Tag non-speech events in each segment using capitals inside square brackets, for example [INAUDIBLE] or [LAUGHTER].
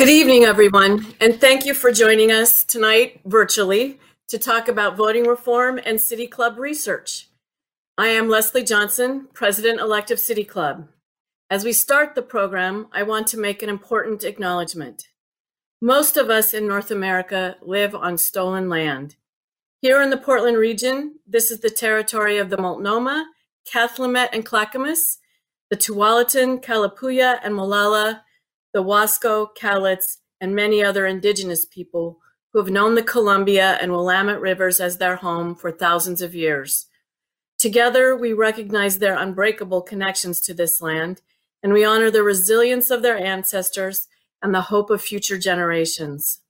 Good evening, everyone, and thank you for joining us tonight virtually to talk about voting reform and City Club research. I am Leslie Johnson, President elect of City Club. As we start the program, I want to make an important acknowledgement. Most of us in North America live on stolen land. Here in the Portland region, this is the territory of the Multnomah, Cathlamet, and Clackamas, the Tualatin, Kalapuya, and Molalla, the Wasco, Cowlitz, and many other indigenous people who have known the Columbia and Willamette rivers as their home for thousands of years. Together, we recognize their unbreakable connections to this land, and we honor the resilience of their ancestors and the hope of future generations.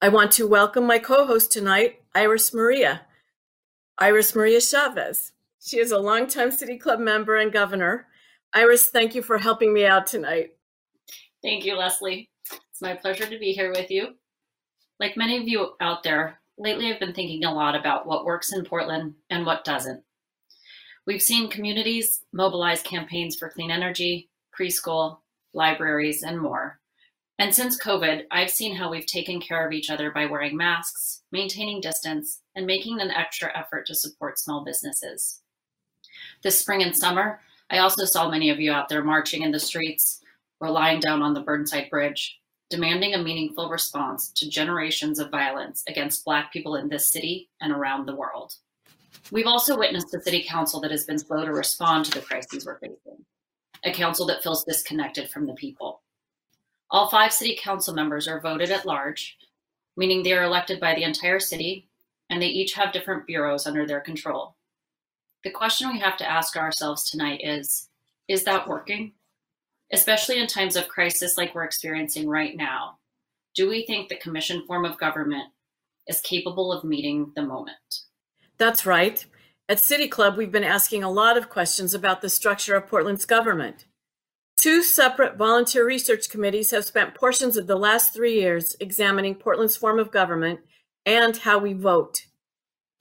I want to welcome my co-host tonight, Iris Maria. Iris Maria Chavez. She is a longtime City Club member and governor, Iris, thank you for helping me out tonight. Thank you, Leslie. It's my pleasure to be here with you. Like many of you out there, lately I've been thinking a lot about what works in Portland and what doesn't. We've seen communities mobilize campaigns for clean energy, preschool, libraries, and more. And since COVID, I've seen how we've taken care of each other by wearing masks, maintaining distance, and making an extra effort to support small businesses. This spring and summer, I also saw many of you out there marching in the streets or lying down on the Burnside Bridge, demanding a meaningful response to generations of violence against Black people in this city and around the world. We've also witnessed a city council that has been slow to respond to the crises we're facing, a council that feels disconnected from the people. All five city council members are voted at large, meaning they are elected by the entire city, and they each have different bureaus under their control. The question we have to ask ourselves tonight is Is that working? Especially in times of crisis like we're experiencing right now. Do we think the commission form of government is capable of meeting the moment? That's right. At City Club, we've been asking a lot of questions about the structure of Portland's government. Two separate volunteer research committees have spent portions of the last three years examining Portland's form of government and how we vote.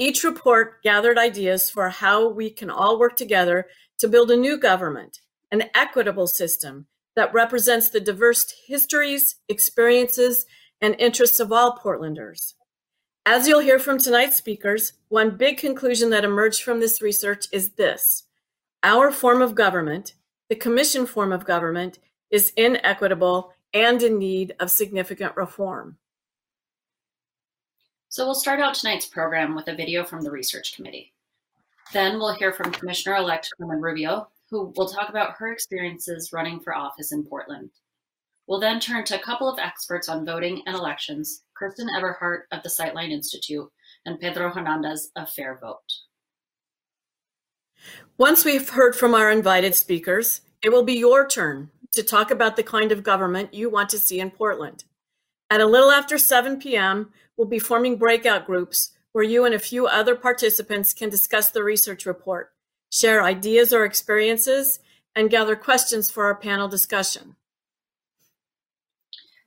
Each report gathered ideas for how we can all work together to build a new government, an equitable system that represents the diverse histories, experiences, and interests of all Portlanders. As you'll hear from tonight's speakers, one big conclusion that emerged from this research is this. Our form of government, the commission form of government, is inequitable and in need of significant reform. So we'll start out tonight's program with a video from the research committee. Then we'll hear from Commissioner-elect Carmen Rubio, who will talk about her experiences running for office in Portland. We'll then turn to a couple of experts on voting and elections, Kristen Eberhard of the Sightline Institute and Pedro Hernandez of Fair Vote. Once we've heard from our invited speakers, it will be your turn to talk about the kind of government you want to see in Portland. At a little after 7 p.m., we'll be forming breakout groups where you and a few other participants can discuss the research report, share ideas or experiences, and gather questions for our panel discussion.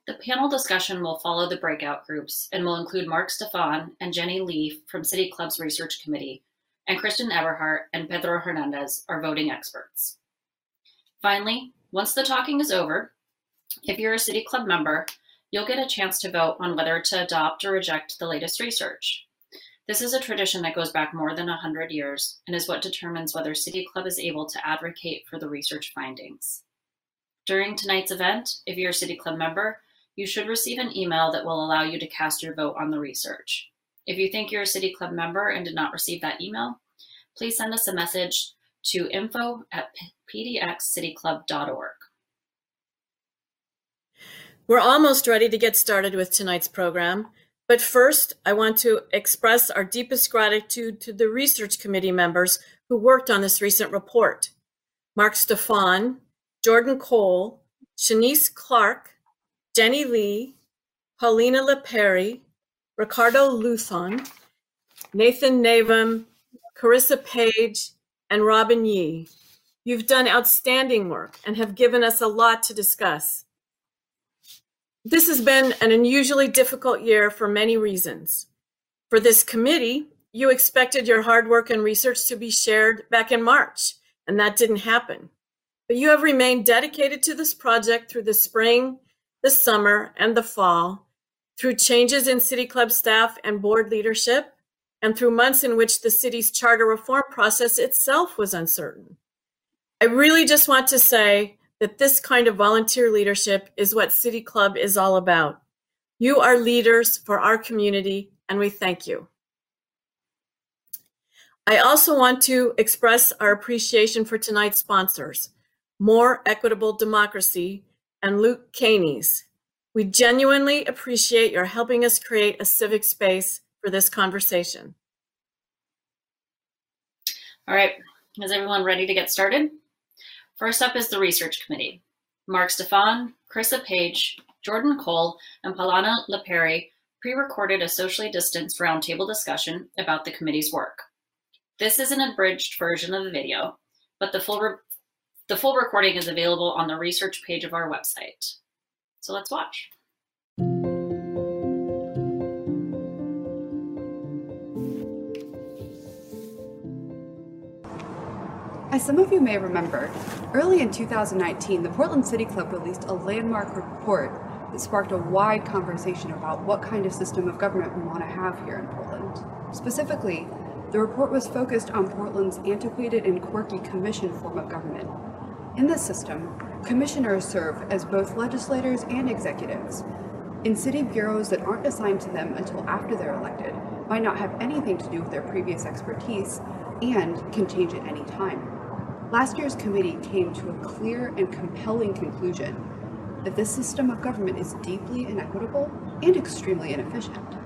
The panel discussion will follow the breakout groups and will include Mark Stefan and Jenny Lee from City Club's Research Committee, and Kristen Eberhard and Pedro Hernandez are voting experts. Finally, once the talking is over, if you're a City Club member, you'll get a chance to vote on whether to adopt or reject the latest research. This is a tradition that goes back more than 100 years and is what determines whether City Club is able to advocate for the research findings. During tonight's event, if you're a City Club member, you should receive an email that will allow you to cast your vote on the research. If you think you're a City Club member and did not receive that email, please send us a message to info at pdxcityclub.org. We're almost ready to get started with tonight's program, but first I want to express our deepest gratitude to the research committee members who worked on this recent report. Mark Stefan, Jordan Cole, Shanice Clark, Jenny Lee, Paulina LePerry, Ricardo Luthon, Nathan Navum, Carissa Page, and Robin Yee. You've done outstanding work and have given us a lot to discuss. This has been an unusually difficult year for many reasons. For this committee, you expected your hard work and research to be shared back in March, and that didn't happen. But you have remained dedicated to this project through the spring the summer, and the fall through changes in City Club staff and board leadership, and through months in which the city's charter reform process itself was uncertain. I really just want to say that this kind of volunteer leadership is what City Club is all about. You are leaders for our community, and we thank you. I also want to express our appreciation for tonight's sponsors, More Equitable Democracy and Luke Caney's. We genuinely appreciate your helping us create a civic space for this conversation. All right, is everyone ready to get started? First up is the Research Committee. Mark Stefan, Carissa Page, Jordan Cole, and Paulina LaPerry pre-recorded a socially distanced roundtable discussion about the committee's work. This is an abridged version of the video, but the full, the full recording is available on the research page of our website. So let's watch. As some of you may remember, early in 2019, the Portland City Club released a landmark report that sparked a wide conversation about what kind of system of government we want to have here in Portland. Specifically, the report was focused on Portland's antiquated and quirky commission form of government. In this system, commissioners serve as both legislators and executives. In city bureaus that aren't assigned to them until after they're elected, might not have anything to do with their previous expertise, and can change at any time. Last year's committee came to a clear and compelling conclusion that this system of government is deeply inequitable and extremely inefficient.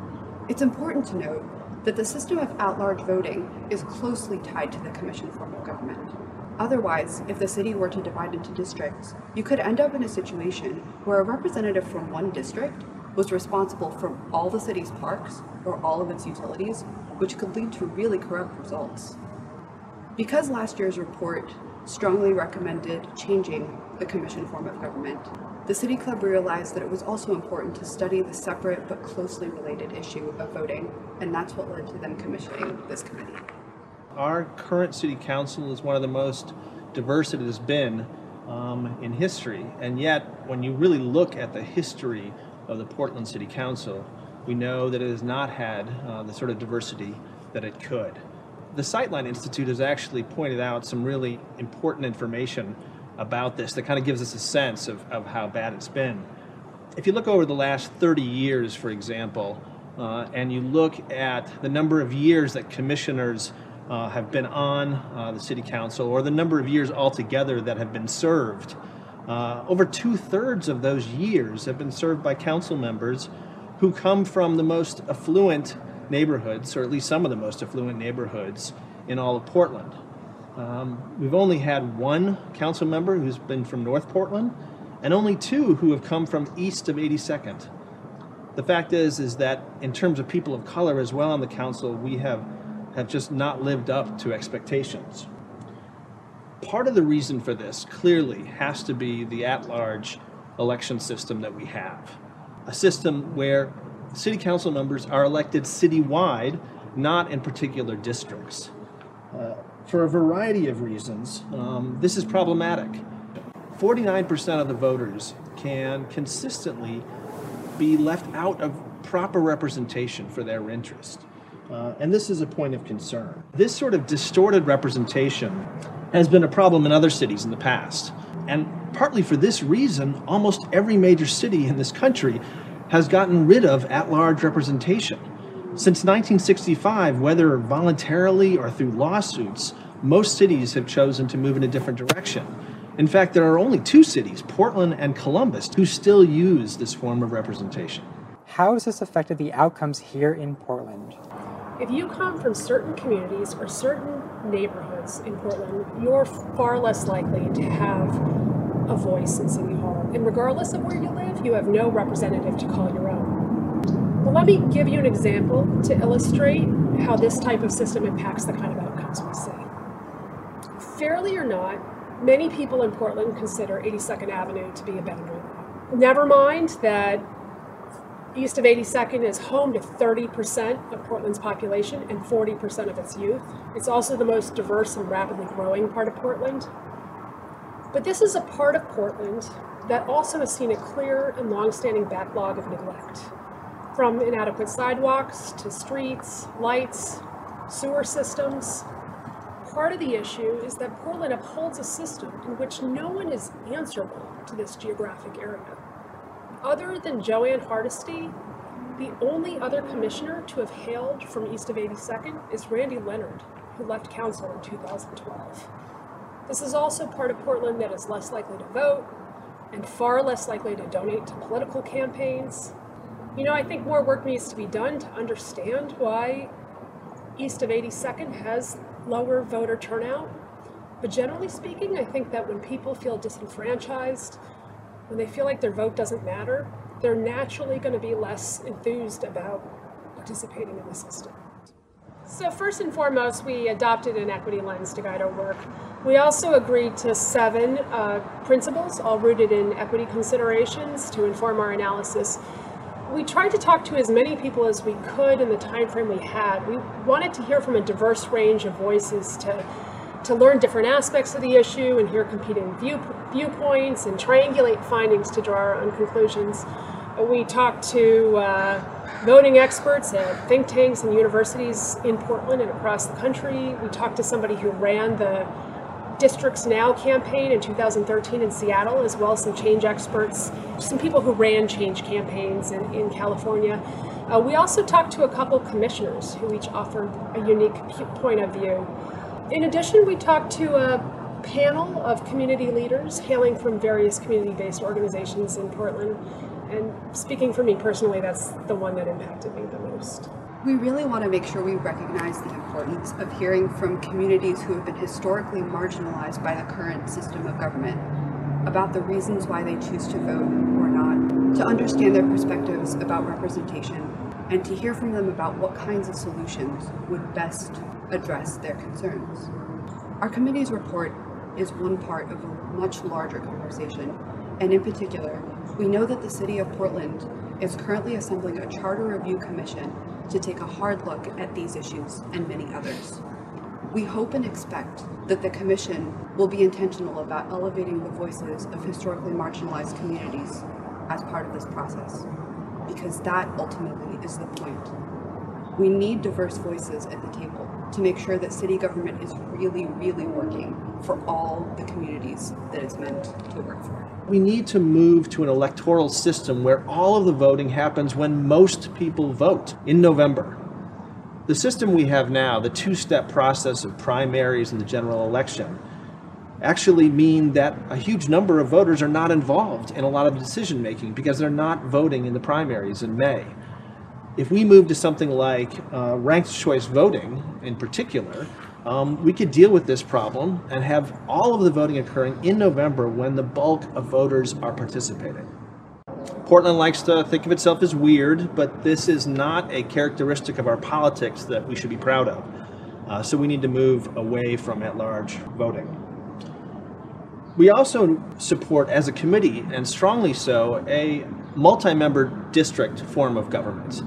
It's important to note that the system of at-large voting is closely tied to the commission form of government. Otherwise, if the city were to divide into districts, you could end up in a situation where a representative from one district was responsible for all the city's parks or all of its utilities, which could lead to really corrupt results. Because last year's report strongly recommended changing the commission form of government, the City Club realized that it was also important to study the separate but closely related issue of voting, and that's what led to them commissioning this committee. Our current City Council is one of the most diverse it has been um, in history, and yet when you really look at the history of the Portland City Council, we know that it has not had uh, the sort of diversity that it could. The Sightline Institute has actually pointed out some really important information about this that kind of gives us a sense of, of how bad it's been. If you look over the last 30 years, for example, uh, and you look at the number of years that commissioners uh, have been on uh, the city council, or the number of years altogether that have been served, uh, over two thirds of those years have been served by council members who come from the most affluent neighborhoods, or at least some of the most affluent neighborhoods in all of Portland. Um, we've only had one council member who's been from North Portland, and only two who have come from east of 82nd. The fact is, is that in terms of people of color as well on the council, we have have just not lived up to expectations. Part of the reason for this clearly has to be the at-large election system that we have, a system where city council members are elected citywide, not in particular districts. Uh, for a variety of reasons, um, this is problematic. 49% of the voters can consistently be left out of proper representation for their interest. Uh, and this is a point of concern. This sort of distorted representation has been a problem in other cities in the past. And partly for this reason, almost every major city in this country has gotten rid of at large representation. Since 1965, whether voluntarily or through lawsuits, most cities have chosen to move in a different direction. In fact, there are only two cities, Portland and Columbus, who still use this form of representation. How has this affected the outcomes here in Portland? If you come from certain communities or certain neighborhoods in Portland, you're far less likely to have a voice in City Hall. And regardless of where you live, you have no representative to call your own. Well, let me give you an example to illustrate how this type of system impacts the kind of outcomes we see. Fairly or not, many people in Portland consider 82nd Avenue to be a boundary line. Never mind that east of 82nd is home to 30% of Portland's population and 40% of its youth. It's also the most diverse and rapidly growing part of Portland. But this is a part of Portland that also has seen a clear and long-standing backlog of neglect. From inadequate sidewalks to streets, lights, sewer systems. Part of the issue is that Portland upholds a system in which no one is answerable to this geographic area. Other than Jo Ann Hardesty, the only other commissioner to have hailed from east of 82nd is Randy Leonard, who left council in 2012. This is also part of Portland that is less likely to vote and far less likely to donate to political campaigns. You know, I think more work needs to be done to understand why east of 82nd has lower voter turnout. But generally speaking, I think that when people feel disenfranchised, when they feel like their vote doesn't matter, they're naturally going to be less enthused about participating in the system. So first and foremost, we adopted an equity lens to guide our work. We also agreed to seven uh, principles, all rooted in equity considerations to inform our analysis. We tried to talk to as many people as we could in the time frame we had. We wanted to hear from a diverse range of voices to, to learn different aspects of the issue and hear competing view, viewpoints and triangulate findings to draw our own conclusions. We talked to uh, voting experts at think tanks and universities in Portland and across the country. We talked to somebody who ran the Districts Now campaign in 2013 in Seattle, as well as some change experts, some people who ran change campaigns in, in California. Uh, we also talked to a couple commissioners who each offered a unique point of view. In addition, we talked to a panel of community leaders hailing from various community-based organizations in Portland and speaking for me personally, that's the one that impacted me the most. We really want to make sure we recognize the importance of hearing from communities who have been historically marginalized by the current system of government about the reasons why they choose to vote or not, to understand their perspectives about representation, and to hear from them about what kinds of solutions would best address their concerns. Our committee's report is one part of a much larger conversation, and in particular, we know that the City of Portland is currently assembling a charter review commission to take a hard look at these issues and many others. We hope and expect that the commission will be intentional about elevating the voices of historically marginalized communities as part of this process, because that ultimately is the point. We need diverse voices at the table to make sure that city government is really, really working for all the communities that it's meant to work for. We need to move to an electoral system where all of the voting happens when most people vote in November. The system we have now, the two step process of primaries and the general election, actually mean that a huge number of voters are not involved in a lot of decision making because they're not voting in the primaries in May. If we move to something like uh, ranked choice voting in particular, um, we could deal with this problem and have all of the voting occurring in November when the bulk of voters are participating. Portland likes to think of itself as weird, but this is not a characteristic of our politics that we should be proud of. Uh, so we need to move away from at large voting. We also support, as a committee, and strongly so, a multi member district form of government.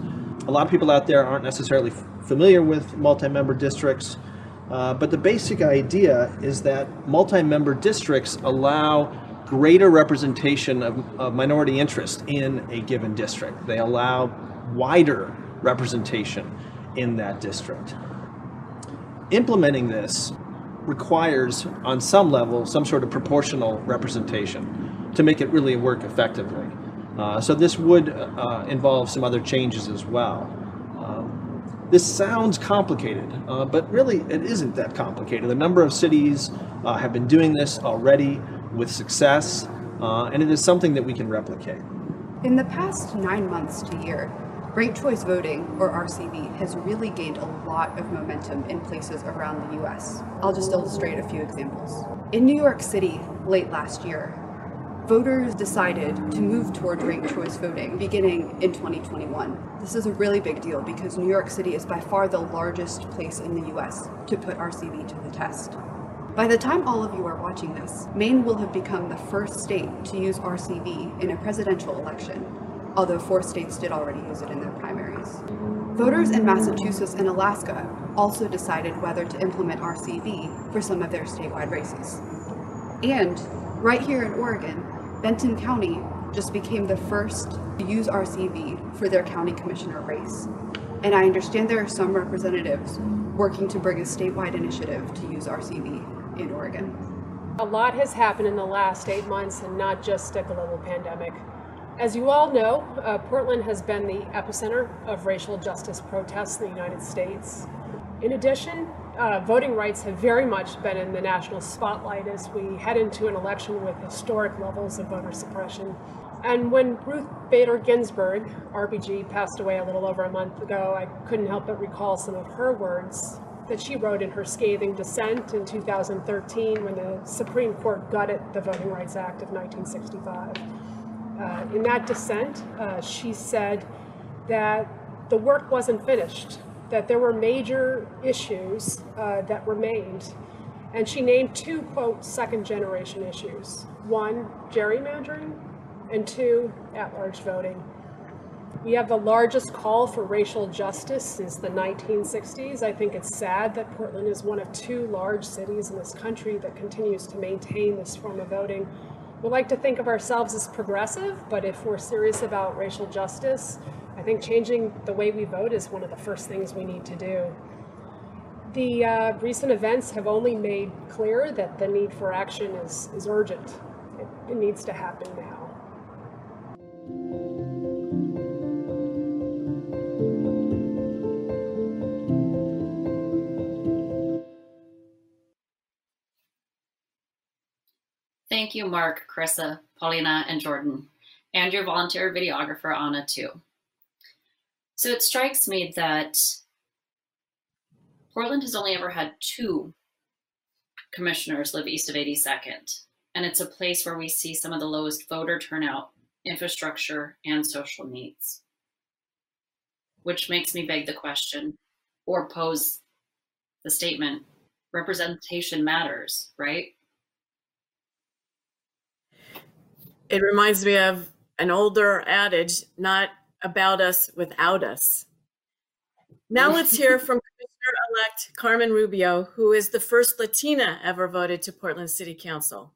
A lot of people out there aren't necessarily familiar with multi member districts. Uh, but the basic idea is that multi-member districts allow greater representation of, of, minority interest in a given district. They allow wider representation in that district. Implementing this requires, on some level, some sort of proportional representation to make it really work effectively. Uh, so this would uh, involve some other changes as well. This sounds complicated, uh, but really it isn't that complicated. A number of cities uh, have been doing this already with success, uh, and it is something that we can replicate. In the past nine months to year, Ranked Choice Voting, or RCV, has really gained a lot of momentum in places around the US. I'll just illustrate a few examples. In New York City, late last year, voters decided to move toward ranked choice voting beginning in 2021. This is a really big deal because New York City is by far the largest place in the US to put RCV to the test. By the time all of you are watching this, Maine will have become the first state to use RCV in a presidential election, although four states did already use it in their primaries. Voters in Massachusetts and Alaska also decided whether to implement RCV for some of their statewide races. And right here in Oregon, Benton County just became the first to use RCV for their county commissioner race. And I understand there are some representatives working to bring a statewide initiative to use RCV in Oregon. A lot has happened in the last eight months and not just a global pandemic. As you all know, uh, Portland has been the epicenter of racial justice protests in the United States. In addition, uh, voting rights have very much been in the national spotlight as we head into an election with historic levels of voter suppression. And when Ruth Bader Ginsburg, RBG, passed away a little over a month ago, I couldn't help but recall some of her words that she wrote in her scathing dissent in 2013 when the Supreme Court gutted the Voting Rights Act of 1965. Uh, in that dissent, uh, she said that the work wasn't finished, that there were major issues uh, that remained. And she named two, quote, second generation issues. One, gerrymandering, and two, at-large voting. We have the largest call for racial justice since the 1960s. I think it's sad that Portland is one of two large cities in this country that continues to maintain this form of voting. We like to think of ourselves as progressive, but if we're serious about racial justice, I think changing the way we vote is one of the first things we need to do. The uh, recent events have only made clear that the need for action is, is urgent. It, it needs to happen now. Thank you, Mark, Carissa, Paulina, and Jordan, and your volunteer videographer, Anna, too. So it strikes me that Portland has only ever had two commissioners live east of 82nd, and it's a place where we see some of the lowest voter turnout, infrastructure, and social needs. Which makes me beg the question or pose the statement representation matters, right? It reminds me of an older adage, not about us without us. Now [LAUGHS] let's hear from Commissioner elect Carmen Rubio, who is the first Latina ever voted to Portland City Council.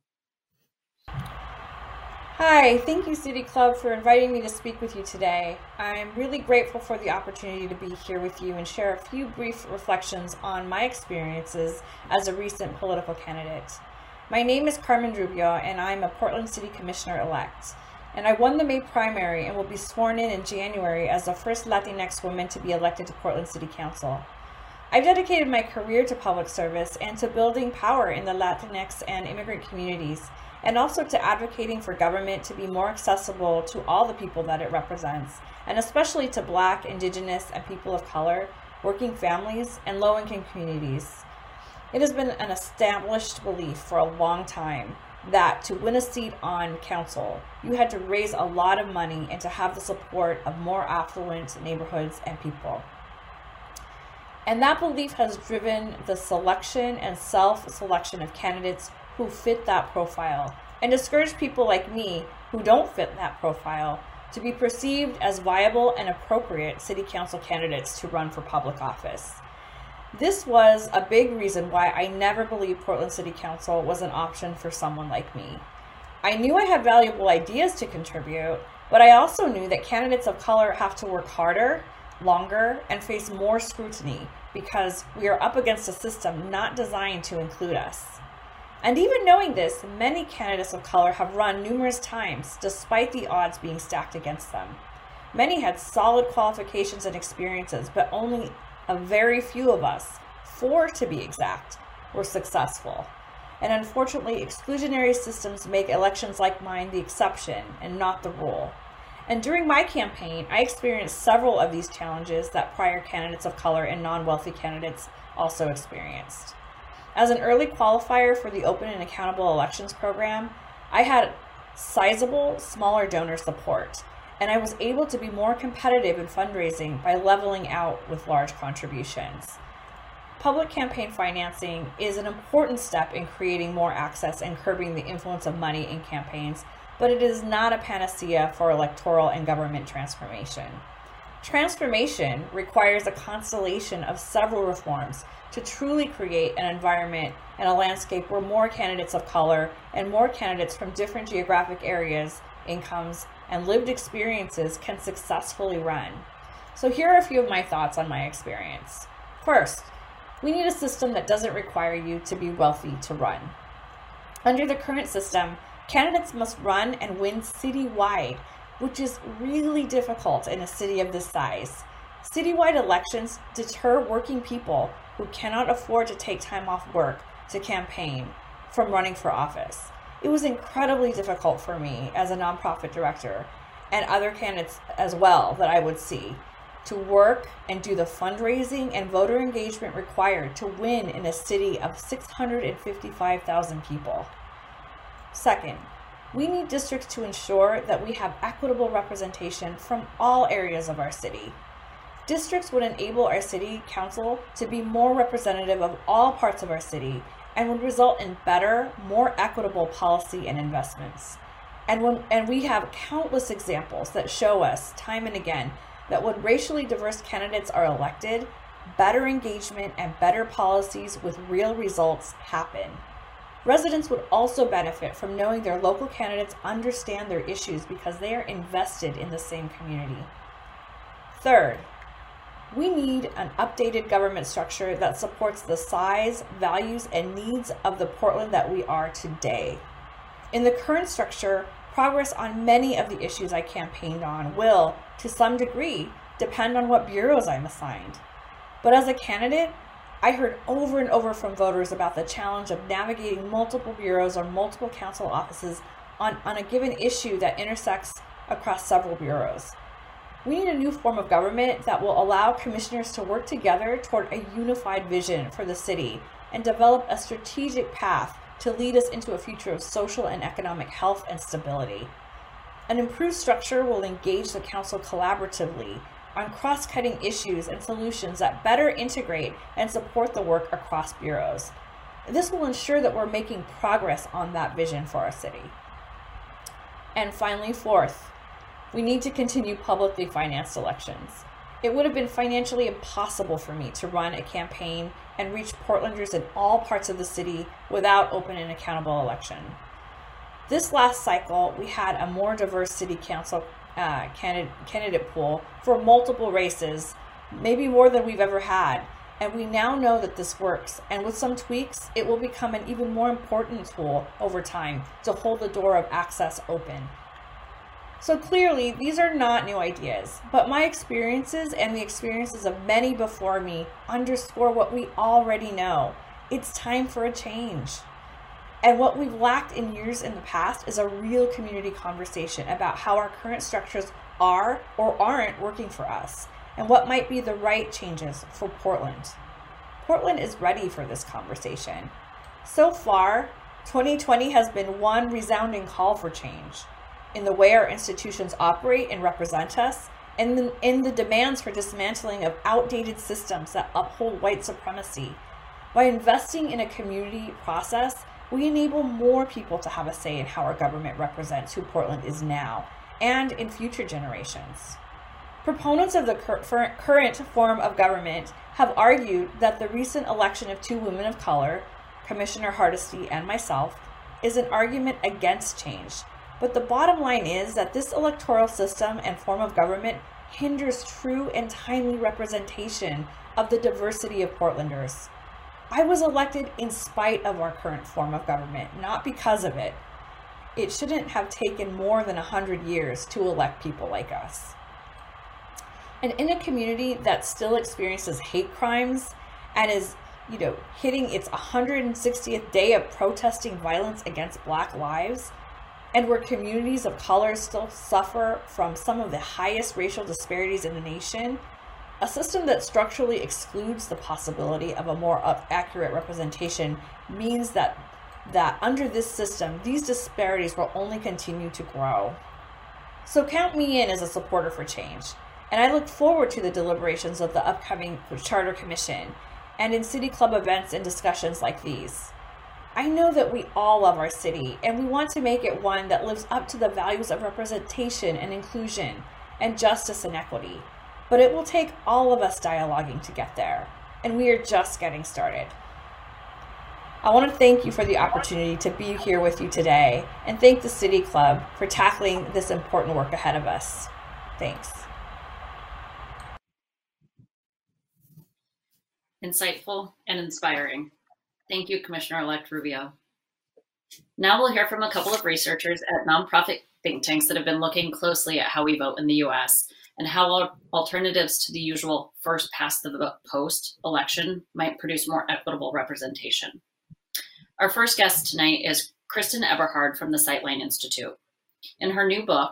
Hi, thank you, City Club, for inviting me to speak with you today. I am really grateful for the opportunity to be here with you and share a few brief reflections on my experiences as a recent political candidate. My name is Carmen Rubio, and I'm a Portland City Commissioner elect. And I won the May primary and will be sworn in in January as the first Latinx woman to be elected to Portland City Council. I've dedicated my career to public service and to building power in the Latinx and immigrant communities, and also to advocating for government to be more accessible to all the people that it represents, and especially to Black, Indigenous, and people of color, working families, and low income communities. It has been an established belief for a long time that to win a seat on council, you had to raise a lot of money and to have the support of more affluent neighborhoods and people. And that belief has driven the selection and self selection of candidates who fit that profile and discouraged people like me who don't fit that profile to be perceived as viable and appropriate city council candidates to run for public office. This was a big reason why I never believed Portland City Council was an option for someone like me. I knew I had valuable ideas to contribute, but I also knew that candidates of color have to work harder, longer, and face more scrutiny because we are up against a system not designed to include us. And even knowing this, many candidates of color have run numerous times despite the odds being stacked against them. Many had solid qualifications and experiences, but only a very few of us, four to be exact, were successful. And unfortunately, exclusionary systems make elections like mine the exception and not the rule. And during my campaign, I experienced several of these challenges that prior candidates of color and non wealthy candidates also experienced. As an early qualifier for the Open and Accountable Elections program, I had sizable, smaller donor support and I was able to be more competitive in fundraising by leveling out with large contributions. Public campaign financing is an important step in creating more access and curbing the influence of money in campaigns, but it is not a panacea for electoral and government transformation. Transformation requires a constellation of several reforms to truly create an environment and a landscape where more candidates of color and more candidates from different geographic areas, incomes, and lived experiences can successfully run. So, here are a few of my thoughts on my experience. First, we need a system that doesn't require you to be wealthy to run. Under the current system, candidates must run and win citywide, which is really difficult in a city of this size. Citywide elections deter working people who cannot afford to take time off work to campaign from running for office. It was incredibly difficult for me as a nonprofit director and other candidates as well that I would see to work and do the fundraising and voter engagement required to win in a city of 655,000 people. Second, we need districts to ensure that we have equitable representation from all areas of our city. Districts would enable our city council to be more representative of all parts of our city and would result in better, more equitable policy and investments. And when and we have countless examples that show us time and again that when racially diverse candidates are elected, better engagement and better policies with real results happen. Residents would also benefit from knowing their local candidates understand their issues because they are invested in the same community. Third, we need an updated government structure that supports the size, values, and needs of the Portland that we are today. In the current structure, progress on many of the issues I campaigned on will, to some degree, depend on what bureaus I'm assigned. But as a candidate, I heard over and over from voters about the challenge of navigating multiple bureaus or multiple council offices on, on a given issue that intersects across several bureaus. We need a new form of government that will allow commissioners to work together toward a unified vision for the city and develop a strategic path to lead us into a future of social and economic health and stability. An improved structure will engage the council collaboratively on cross cutting issues and solutions that better integrate and support the work across bureaus. This will ensure that we're making progress on that vision for our city. And finally, fourth, we need to continue publicly financed elections. It would have been financially impossible for me to run a campaign and reach Portlanders in all parts of the city without open and accountable election. This last cycle, we had a more diverse city council uh, candidate, candidate pool for multiple races, maybe more than we've ever had. And we now know that this works. And with some tweaks, it will become an even more important tool over time to hold the door of access open so clearly, these are not new ideas, but my experiences and the experiences of many before me underscore what we already know. It's time for a change. And what we've lacked in years in the past is a real community conversation about how our current structures are or aren't working for us, and what might be the right changes for Portland. Portland is ready for this conversation. So far, 2020 has been one resounding call for change in the way our institutions operate and represent us, and in the demands for dismantling of outdated systems that uphold white supremacy. By investing in a community process, we enable more people to have a say in how our government represents who Portland is now and in future generations. Proponents of the current form of government have argued that the recent election of two women of color, Commissioner Hardesty and myself, is an argument against change but the bottom line is that this electoral system and form of government hinders true and timely representation of the diversity of Portlanders. I was elected in spite of our current form of government, not because of it. It shouldn't have taken more than 100 years to elect people like us. And in a community that still experiences hate crimes and is, you know, hitting its 160th day of protesting violence against black lives, and where communities of color still suffer from some of the highest racial disparities in the nation, a system that structurally excludes the possibility of a more accurate representation means that that under this system, these disparities will only continue to grow. So count me in as a supporter for change, and I look forward to the deliberations of the upcoming Charter Commission and in City Club events and discussions like these. I know that we all love our city and we want to make it one that lives up to the values of representation and inclusion and justice and equity. but it will take all of us dialoguing to get there, and we are just getting started. I want to thank you for the opportunity to be here with you today and thank the City Club for tackling this important work ahead of us. Thanks. Insightful and inspiring. Thank you, Commissioner-elect Rubio. Now we'll hear from a couple of researchers at nonprofit think tanks that have been looking closely at how we vote in the US and how alternatives to the usual first past the post election might produce more equitable representation. Our first guest tonight is Kristen Eberhard from the Sightline Institute. In her new book,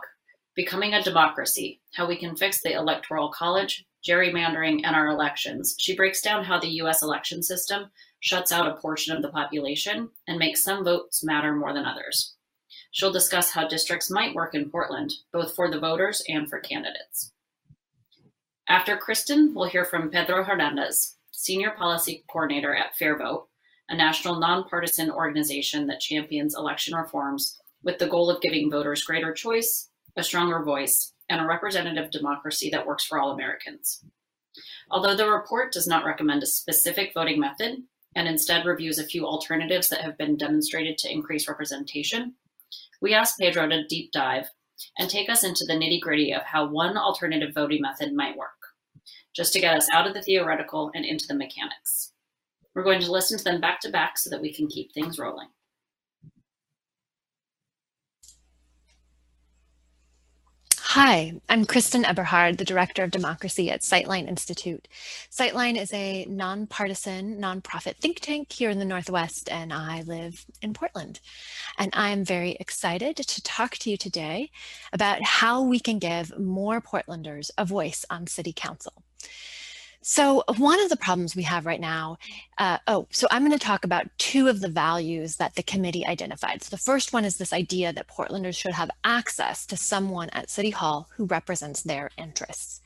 Becoming a Democracy How We Can Fix the Electoral College, Gerrymandering, and Our Elections, she breaks down how the US election system shuts out a portion of the population and makes some votes matter more than others. She'll discuss how districts might work in Portland, both for the voters and for candidates. After Kristen, we'll hear from Pedro Hernandez, Senior Policy Coordinator at FairVote, a national nonpartisan organization that champions election reforms with the goal of giving voters greater choice, a stronger voice, and a representative democracy that works for all Americans. Although the report does not recommend a specific voting method, and instead reviews a few alternatives that have been demonstrated to increase representation, we asked Pedro to deep dive and take us into the nitty gritty of how one alternative voting method might work, just to get us out of the theoretical and into the mechanics. We're going to listen to them back to back so that we can keep things rolling. Hi, I'm Kristen Eberhard, the Director of Democracy at Sightline Institute. Sightline is a nonpartisan, nonprofit think tank here in the Northwest, and I live in Portland. And I'm very excited to talk to you today about how we can give more Portlanders a voice on City Council. So one of the problems we have right now, uh, oh, so I'm going to talk about two of the values that the committee identified. So the first one is this idea that Portlanders should have access to someone at City Hall who represents their interests.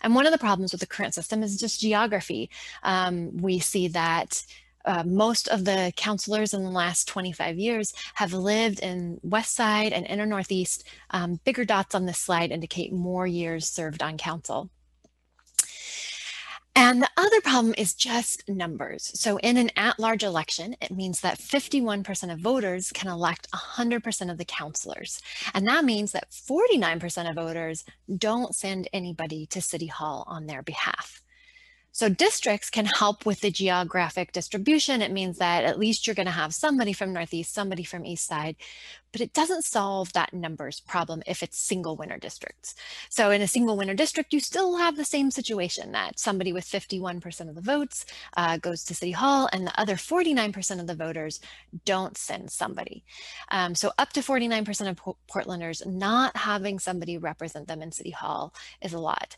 And one of the problems with the current system is just geography. Um, we see that uh, most of the councilors in the last 25 years have lived in West Side and Inner Northeast. Um, bigger dots on this slide indicate more years served on council. And the other problem is just numbers. So in an at-large election, it means that 51% of voters can elect 100% of the councilors. And that means that 49% of voters don't send anybody to City Hall on their behalf. So districts can help with the geographic distribution. It means that at least you're going to have somebody from Northeast, somebody from East Side, but it doesn't solve that numbers problem if it's single winner districts. So in a single winner district, you still have the same situation that somebody with 51% of the votes uh, goes to City Hall and the other 49% of the voters don't send somebody. Um, so up to 49% of Portlanders not having somebody represent them in City Hall is a lot.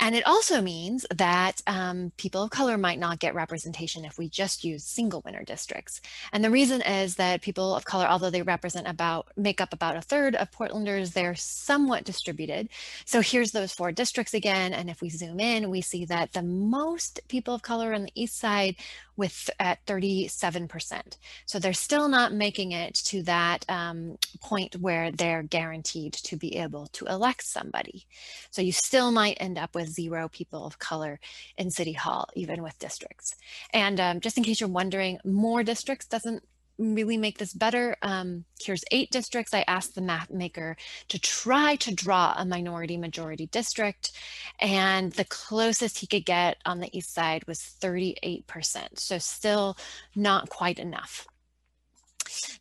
And it also means that um, people of color might not get representation if we just use single winner districts. And the reason is that people of color, although they represent about, make up about a third of Portlanders, they're somewhat distributed. So here's those four districts again. And if we zoom in, we see that the most people of color on the east side with at 37%. So they're still not making it to that um, point where they're guaranteed to be able to elect somebody. So you still might end up with zero people of color in City Hall, even with districts. And um, just in case you're wondering, more districts doesn't really make this better. Um, here's eight districts. I asked the map maker to try to draw a minority majority district. And the closest he could get on the east side was 38%. So still not quite enough.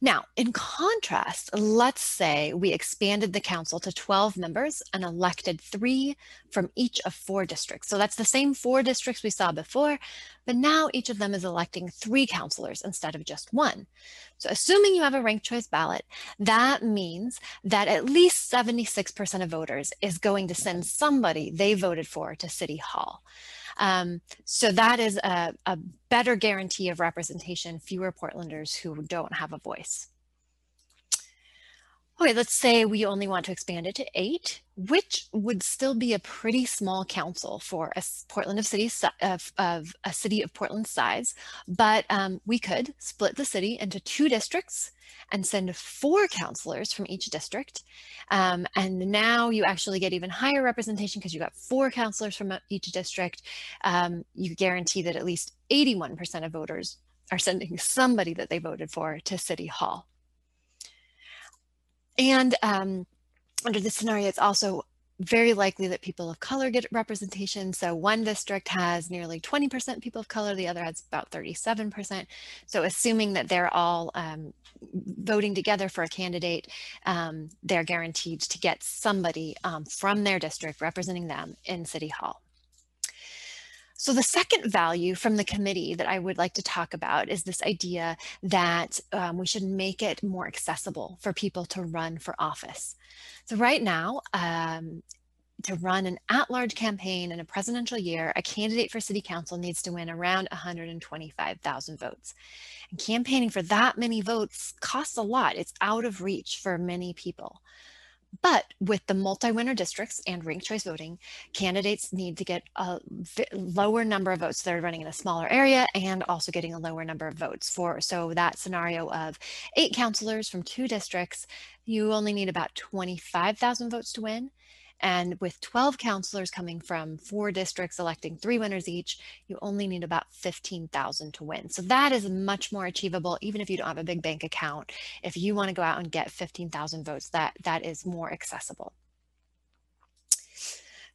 Now, in contrast, let's say we expanded the council to 12 members and elected three from each of four districts. So that's the same four districts we saw before, but now each of them is electing three councilors instead of just one. So assuming you have a ranked choice ballot, that means that at least 76% of voters is going to send somebody they voted for to City Hall. Um, so that is a, a better guarantee of representation, fewer Portlanders who don't have a voice. Okay, let's say we only want to expand it to eight, which would still be a pretty small council for a Portland of city of, of a city of Portland size, but um, we could split the city into two districts and send four councilors from each district. Um, and now you actually get even higher representation because you got four councilors from each district. Um, you guarantee that at least 81% of voters are sending somebody that they voted for to City Hall. And um, under this scenario, it's also very likely that people of color get representation. So one district has nearly 20% people of color, the other has about 37%. So assuming that they're all um, voting together for a candidate, um, they're guaranteed to get somebody um, from their district representing them in City Hall. So the second value from the committee that I would like to talk about is this idea that um, we should make it more accessible for people to run for office. So right now, um, to run an at-large campaign in a presidential year, a candidate for city council needs to win around 125,000 votes. And campaigning for that many votes costs a lot. It's out of reach for many people. But with the multi-winner districts and ranked choice voting, candidates need to get a lower number of votes. They're running in a smaller area and also getting a lower number of votes for. So that scenario of eight councilors from two districts, you only need about 25,000 votes to win. And with 12 councilors coming from four districts electing three winners each, you only need about 15,000 to win. So that is much more achievable, even if you don't have a big bank account. If you want to go out and get 15,000 votes, that, that is more accessible.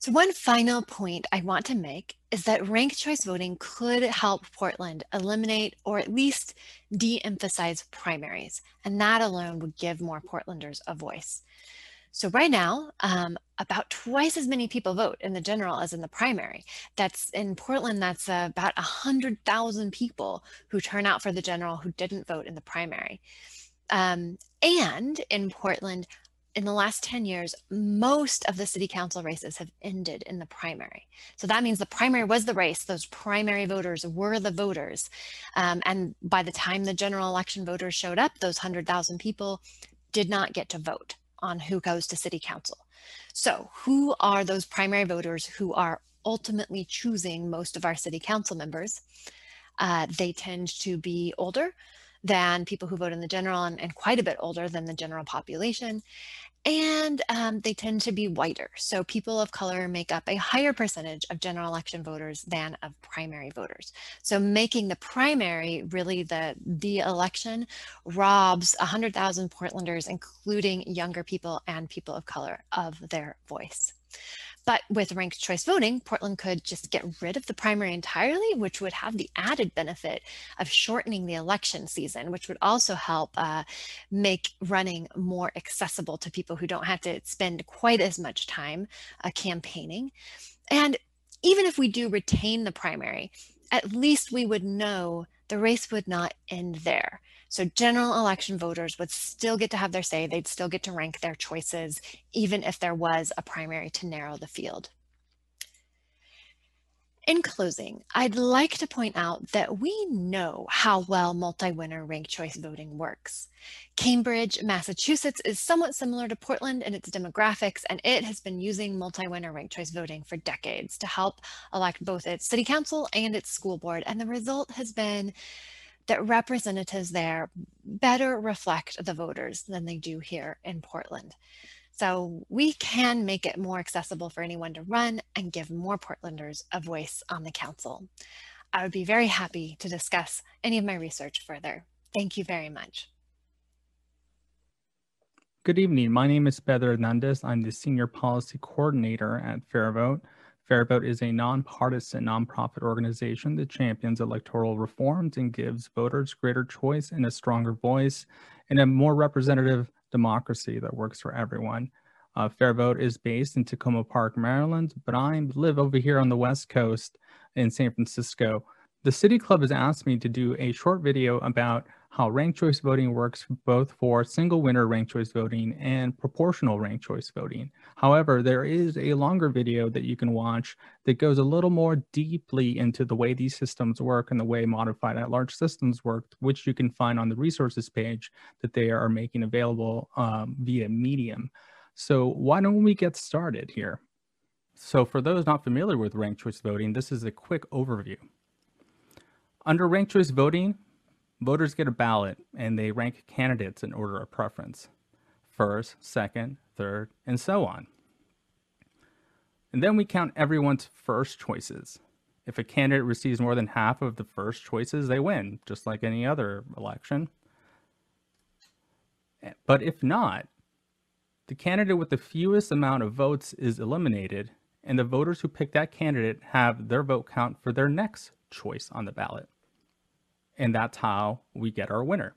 So one final point I want to make is that ranked choice voting could help Portland eliminate or at least de-emphasize primaries, and that alone would give more Portlanders a voice. So right now, um, about twice as many people vote in the general as in the primary. That's in Portland, that's uh, about 100,000 people who turn out for the general who didn't vote in the primary. Um, and in Portland, in the last 10 years, most of the city council races have ended in the primary. So that means the primary was the race. Those primary voters were the voters. Um, and by the time the general election voters showed up, those 100,000 people did not get to vote on who goes to city council. So who are those primary voters who are ultimately choosing most of our city council members? Uh, they tend to be older than people who vote in the general and, and quite a bit older than the general population and um, they tend to be whiter. So people of color make up a higher percentage of general election voters than of primary voters. So making the primary really the, the election robs 100,000 Portlanders, including younger people and people of color, of their voice. But with ranked choice voting, Portland could just get rid of the primary entirely, which would have the added benefit of shortening the election season, which would also help uh, make running more accessible to people who don't have to spend quite as much time uh, campaigning. And even if we do retain the primary, at least we would know the race would not end there. So general election voters would still get to have their say. They'd still get to rank their choices, even if there was a primary to narrow the field. In closing, I'd like to point out that we know how well multi-winner ranked choice mm. voting works. Cambridge, Massachusetts is somewhat similar to Portland in its demographics, and it has been using multi-winner ranked choice voting for decades to help elect both its city council and its school board. And the result has been that representatives there better reflect the voters than they do here in Portland. So we can make it more accessible for anyone to run and give more Portlanders a voice on the council. I would be very happy to discuss any of my research further. Thank you very much. Good evening. My name is Pedro Hernandez. I'm the Senior Policy Coordinator at FairVote. FairVote is a nonpartisan nonprofit organization that champions electoral reforms and gives voters greater choice and a stronger voice in a more representative democracy that works for everyone. Uh, FairVote is based in Takoma Park, Maryland, but I live over here on the West Coast in San Francisco. The City Club has asked me to do a short video about how ranked choice voting works both for single winner ranked choice voting and proportional ranked choice voting. However, there is a longer video that you can watch that goes a little more deeply into the way these systems work and the way modified at large systems work, which you can find on the resources page that they are making available um, via Medium. So why don't we get started here? So for those not familiar with ranked choice voting, this is a quick overview. Under ranked choice voting, Voters get a ballot and they rank candidates in order of preference first, second, third, and so on. And then we count everyone's first choices. If a candidate receives more than half of the first choices, they win, just like any other election. But if not, the candidate with the fewest amount of votes is eliminated, and the voters who pick that candidate have their vote count for their next choice on the ballot and that's how we get our winner.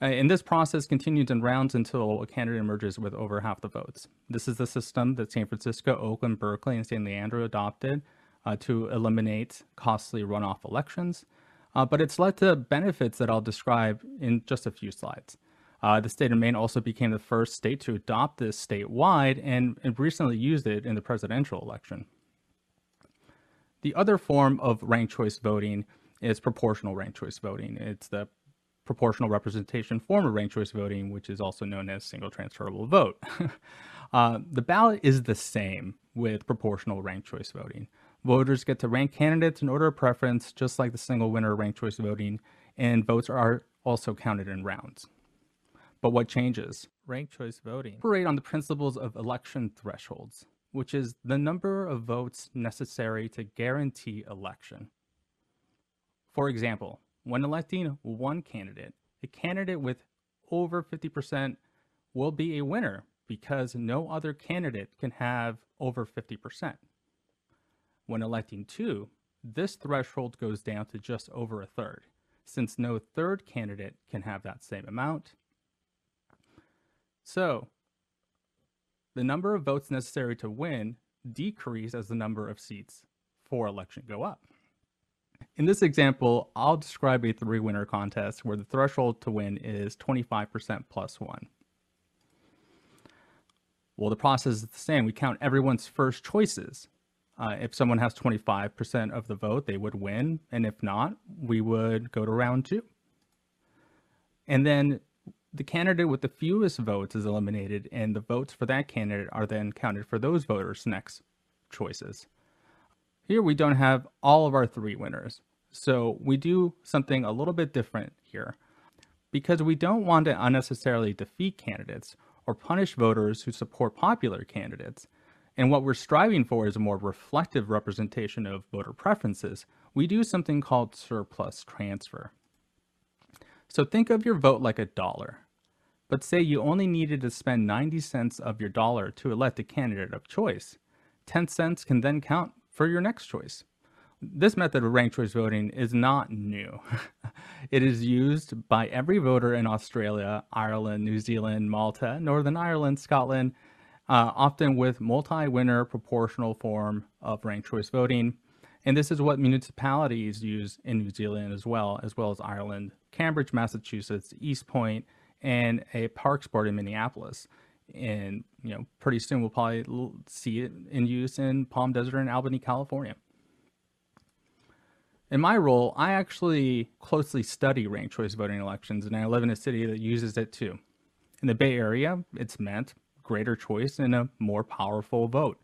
Uh, and this process continues in rounds until a candidate emerges with over half the votes. This is the system that San Francisco, Oakland, Berkeley, and San Leandro adopted uh, to eliminate costly runoff elections. Uh, but it's led to benefits that I'll describe in just a few slides. Uh, the state of Maine also became the first state to adopt this statewide and, and recently used it in the presidential election. The other form of ranked choice voting is proportional ranked choice voting. It's the proportional representation form of ranked choice voting, which is also known as single transferable vote. [LAUGHS] uh, the ballot is the same with proportional ranked choice voting. Voters get to rank candidates in order of preference, just like the single winner ranked choice voting, and votes are also counted in rounds. But what changes? Ranked choice voting operate on the principles of election thresholds, which is the number of votes necessary to guarantee election. For example, when electing one candidate, a candidate with over 50% will be a winner because no other candidate can have over 50%. When electing two, this threshold goes down to just over a third, since no third candidate can have that same amount. So, the number of votes necessary to win decrease as the number of seats for election go up. In this example, I'll describe a three winner contest where the threshold to win is 25% plus one. Well, the process is the same. We count everyone's first choices. Uh, if someone has 25% of the vote, they would win. And if not, we would go to round two. And then the candidate with the fewest votes is eliminated, and the votes for that candidate are then counted for those voters' next choices. Here we don't have all of our three winners. So we do something a little bit different here. Because we don't want to unnecessarily defeat candidates or punish voters who support popular candidates, and what we're striving for is a more reflective representation of voter preferences, we do something called surplus transfer. So think of your vote like a dollar. But say you only needed to spend 90 cents of your dollar to elect a candidate of choice. 10 cents can then count for your next choice. This method of ranked choice voting is not new. [LAUGHS] it is used by every voter in Australia, Ireland, New Zealand, Malta, Northern Ireland, Scotland, uh, often with multi-winner proportional form of ranked choice voting. And this is what municipalities use in New Zealand as well, as well as Ireland, Cambridge, Massachusetts, Eastpointe, and a Parksport in Minneapolis and you know pretty soon we'll probably see it in use in Palm Desert and Albany, California. In my role, I actually closely study ranked choice voting elections, and I live in a city that uses it too. In the Bay Area, it's meant greater choice and a more powerful vote.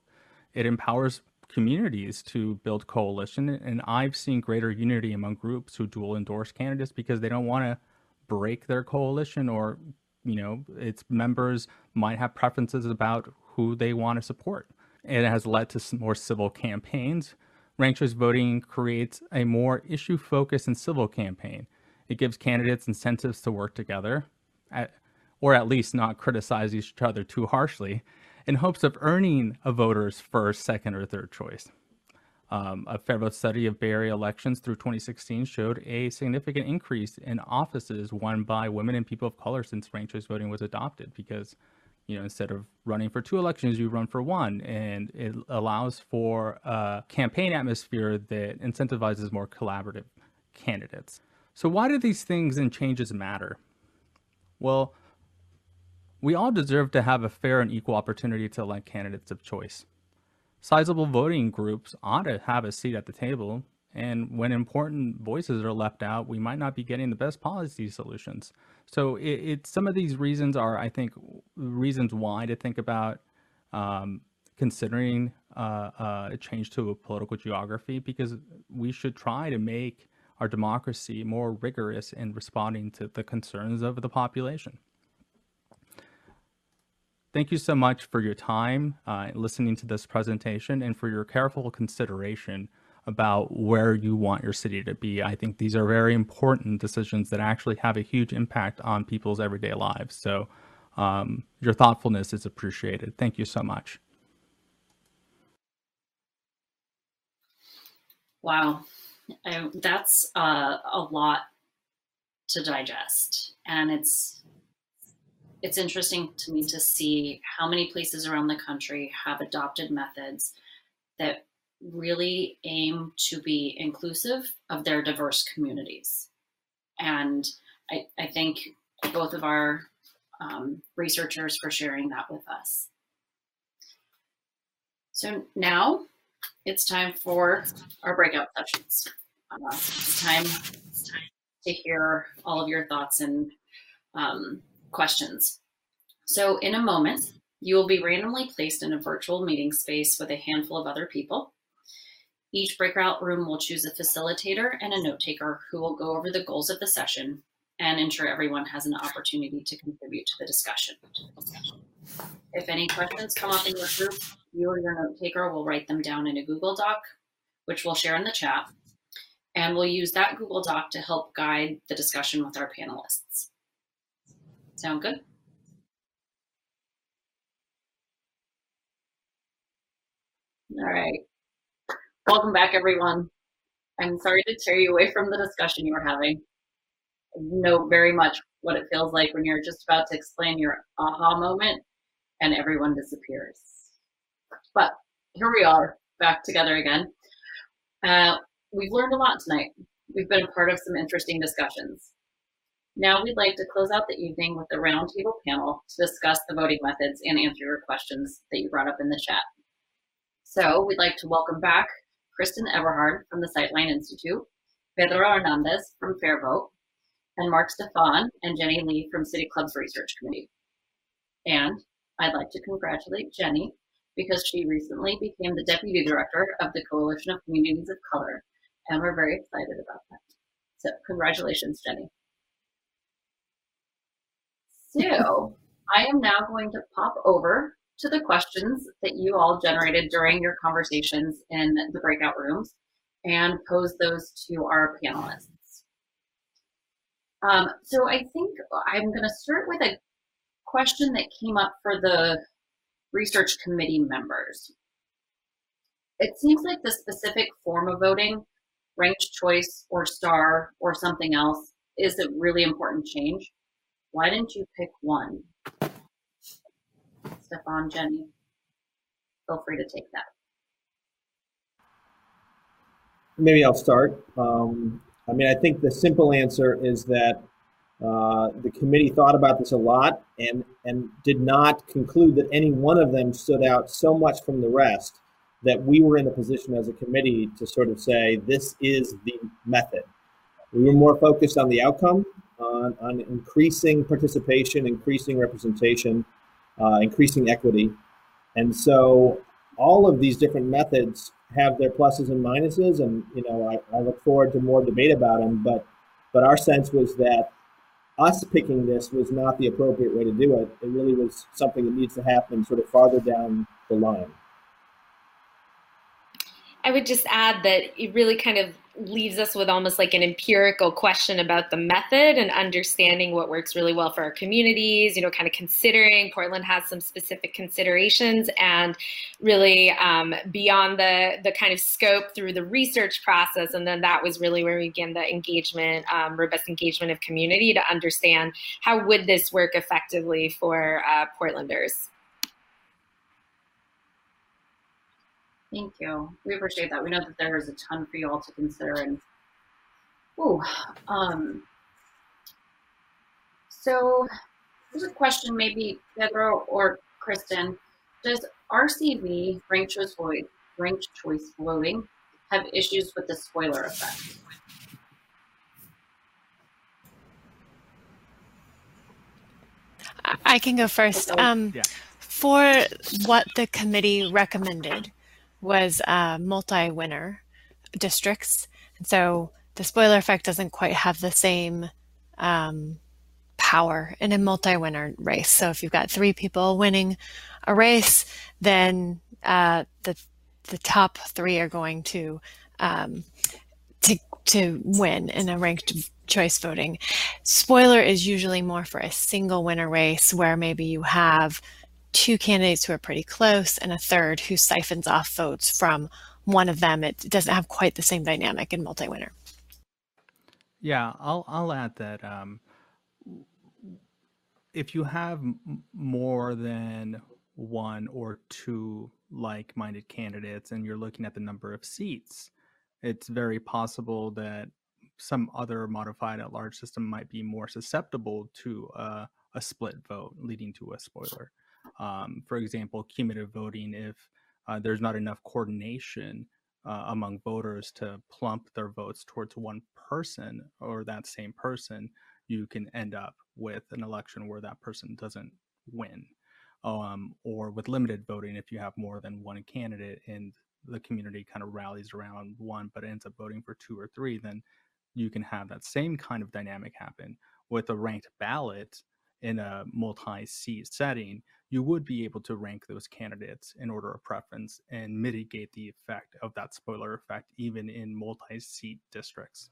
It empowers communities to build coalition, and I've seen greater unity among groups who dual endorse candidates because they don't want to break their coalition or you know, its members might have preferences about who they want to support. It has led to more civil campaigns. Ranked choice voting creates a more issue focused and civil campaign. It gives candidates incentives to work together, at, or at least not criticize each other too harshly, in hopes of earning a voter's first, second, or third choice. Um, a federal study of Bay Area elections through 2016 showed a significant increase in offices won by women and people of color since ranked choice voting was adopted because you know, instead of running for two elections, you run for one. And it allows for a campaign atmosphere that incentivizes more collaborative candidates. So, why do these things and changes matter? Well, we all deserve to have a fair and equal opportunity to elect candidates of choice. Sizable voting groups ought to have a seat at the table, and when important voices are left out, we might not be getting the best policy solutions. So it, it some of these reasons are, I think, reasons why to think about um, considering uh, uh, a change to a political geography, because we should try to make our democracy more rigorous in responding to the concerns of the population. Thank you so much for your time uh, listening to this presentation and for your careful consideration about where you want your city to be. I think these are very important decisions that actually have a huge impact on people's everyday lives. So um, your thoughtfulness is appreciated. Thank you so much. Wow, I, that's uh, a lot to digest, and it's it's interesting to me to see how many places around the country have adopted methods that really aim to be inclusive of their diverse communities. And I, I thank both of our um, researchers for sharing that with us. So now it's time for our breakout sessions. Uh, it's, time, it's time to hear all of your thoughts and um, questions. So in a moment, you will be randomly placed in a virtual meeting space with a handful of other people. Each breakout room will choose a facilitator and a note taker who will go over the goals of the session and ensure everyone has an opportunity to contribute to the discussion. If any questions come up in your group, you or your note taker will write them down in a Google Doc, which we'll share in the chat. And we'll use that Google Doc to help guide the discussion with our panelists. Sound good? All right. Welcome back, everyone. I'm sorry to tear you away from the discussion you were having. I know very much what it feels like when you're just about to explain your aha moment and everyone disappears. But here we are, back together again. Uh, we've learned a lot tonight. We've been a part of some interesting discussions. Now we'd like to close out the evening with a roundtable panel to discuss the voting methods and answer your questions that you brought up in the chat. So we'd like to welcome back Kristen Eberhard from the Sightline Institute, Pedro Hernandez from FairVote, and Mark Stefan and Jenny Lee from City Club's Research Committee. And I'd like to congratulate Jenny because she recently became the Deputy Director of the Coalition of Communities of Color, and we're very excited about that. So congratulations, Jenny. So I am now going to pop over to the questions that you all generated during your conversations in the breakout rooms and pose those to our panelists. Um, so I think I'm going to start with a question that came up for the research committee members. It seems like the specific form of voting, ranked choice or star or something else, is a really important change. Why didn't you pick one? Stefan, Jenny, feel free to take that. Maybe I'll start. Um, I mean, I think the simple answer is that uh, the committee thought about this a lot and and did not conclude that any one of them stood out so much from the rest that we were in a position as a committee to sort of say this is the method. We were more focused on the outcome, on, on increasing participation, increasing representation, uh, increasing equity. And so all of these different methods have their pluses and minuses, and you know I, I look forward to more debate about them. But but our sense was that us picking this was not the appropriate way to do it. It really was something that needs to happen sort of farther down the line. I would just add that it really kind of leaves us with almost like an empirical question about the method and understanding what works really well for our communities, you know, kind of considering Portland has some specific considerations and really um, beyond the, the kind of scope through the research process. And then that was really where we began the engagement, um, robust engagement of community to understand how would this work effectively for uh, Portlanders. Thank you. We appreciate that. We know that there is a ton for you all to consider. And oh, um, so here's a question, maybe Pedro or Kristen. Does RCV ranked choice void, ranked choice voting have issues with the spoiler effect? I can go first. Um, yeah. For what the committee recommended, was uh, multi-winner districts. And so the spoiler effect doesn't quite have the same um, power in a multi-winner race. So if you've got three people winning a race, then uh, the the top three are going to um, to to win in a ranked choice voting. Spoiler is usually more for a single winner race where maybe you have two candidates who are pretty close and a third who siphons off votes from one of them. It doesn't have quite the same dynamic in multi-winner. Yeah, I'll I'll add that um, if you have more than one or two like-minded candidates and you're looking at the number of seats, it's very possible that some other modified at large system might be more susceptible to uh, a split vote leading to a spoiler. Um, for example, cumulative voting, if uh, there's not enough coordination uh, among voters to plump their votes towards one person or that same person, you can end up with an election where that person doesn't win. Um, or with limited voting, if you have more than one candidate and the community kind of rallies around one but ends up voting for two or three, then you can have that same kind of dynamic happen with a ranked ballot in a multi-seat setting you would be able to rank those candidates in order of preference and mitigate the effect of that spoiler effect even in multi-seat districts.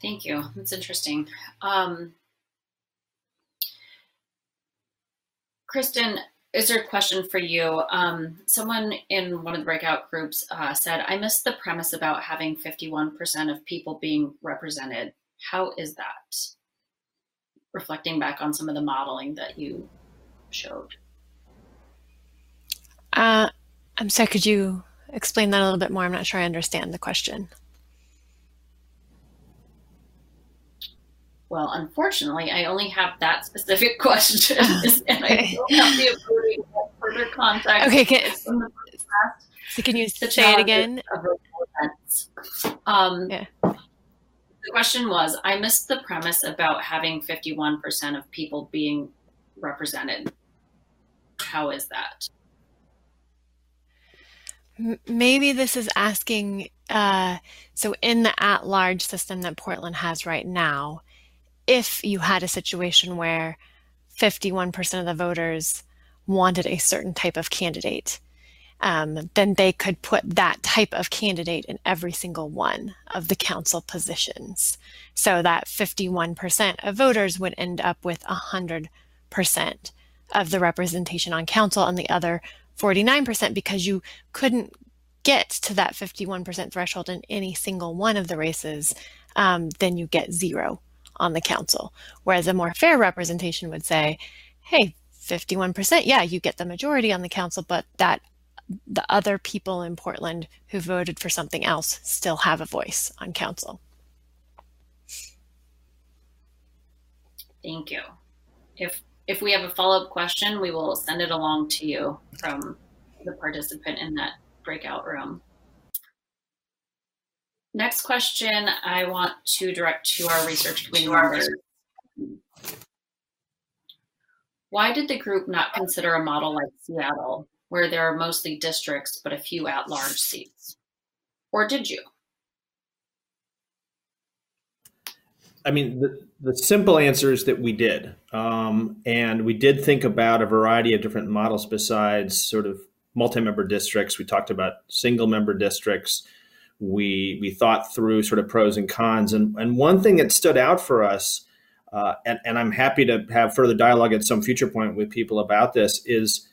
Thank you. That's interesting. Um, Kristen, is there a question for you? Um, someone in one of the breakout groups uh, said, I missed the premise about having 51% of people being represented. How is that? Reflecting back on some of the modeling that you showed. Uh, I'm sorry, could you explain that a little bit more? I'm not sure I understand the question. Well, unfortunately, I only have that specific [LAUGHS] question, [LAUGHS] and I don't have the ability to get further context. Okay, can, so can you say it again? Um, yeah. The question was I missed the premise about having 51% of people being represented. How is that? Maybe this is asking uh, so, in the at large system that Portland has right now, if you had a situation where 51% of the voters wanted a certain type of candidate, um, then they could put that type of candidate in every single one of the council positions. So that 51% of voters would end up with 100% of the representation on council and the other 49% because you couldn't get to that 51% threshold in any single one of the races, um, then you get zero on the council. Whereas a more fair representation would say, hey, 51%, yeah, you get the majority on the council, but that the other people in Portland who voted for something else still have a voice on council. Thank you. If if we have a follow-up question, we will send it along to you from the participant in that breakout room. Next question I want to direct to our research committee members. Why did the group not consider a model like Seattle where there are mostly districts but a few at large seats? Or did you? I mean, the, the simple answer is that we did. Um, and we did think about a variety of different models besides sort of multi-member districts. We talked about single-member districts. We we thought through sort of pros and cons, and and one thing that stood out for us, uh, and and I'm happy to have further dialogue at some future point with people about this, is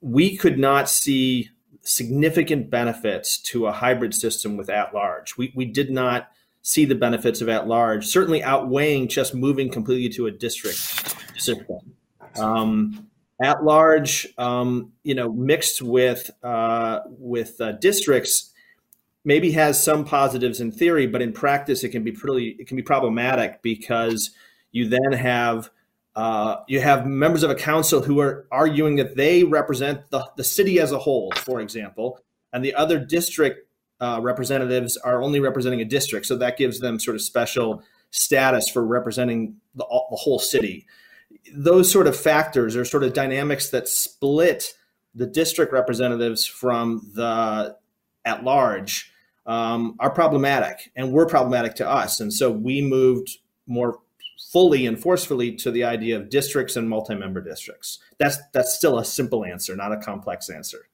we could not see significant benefits to a hybrid system with at large. We we did not see the benefits of at large, certainly outweighing just moving completely to a district system. Um, at large, um, you know, mixed with uh, with uh, districts, maybe has some positives in theory, but in practice, it can be pretty it can be problematic because you then have uh, you have members of a council who are arguing that they represent the, the city as a whole, for example, and the other district uh, representatives are only representing a district. So that gives them sort of special status for representing the, the whole city those sort of factors are sort of dynamics that split the district representatives from the at large um, are problematic and were problematic to us. And so we moved more fully and forcefully to the idea of districts and multi-member districts. That's that's still a simple answer, not a complex answer.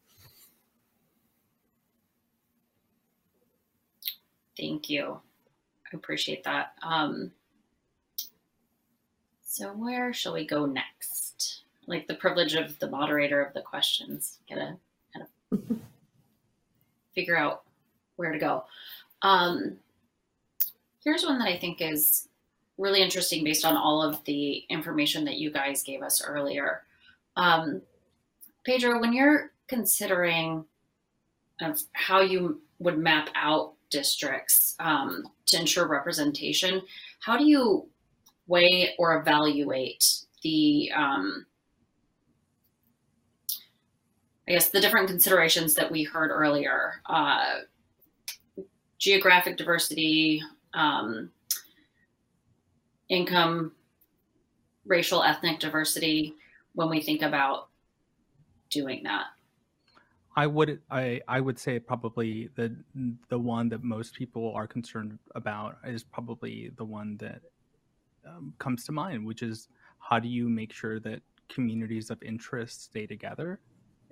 Thank you. I appreciate that. Um, so where shall we go next? Like the privilege of the moderator of the questions. Gotta kind of figure out where to go. Um, here's one that I think is really interesting based on all of the information that you guys gave us earlier. Um, Pedro, when you're considering of how you would map out districts um, to ensure representation, how do you weigh or evaluate the um, I guess the different considerations that we heard earlier uh, geographic diversity, um, income, racial, ethnic diversity when we think about doing that? I would I I would say probably the the one that most people are concerned about is probably the one that um, comes to mind, which is how do you make sure that communities of interest stay together?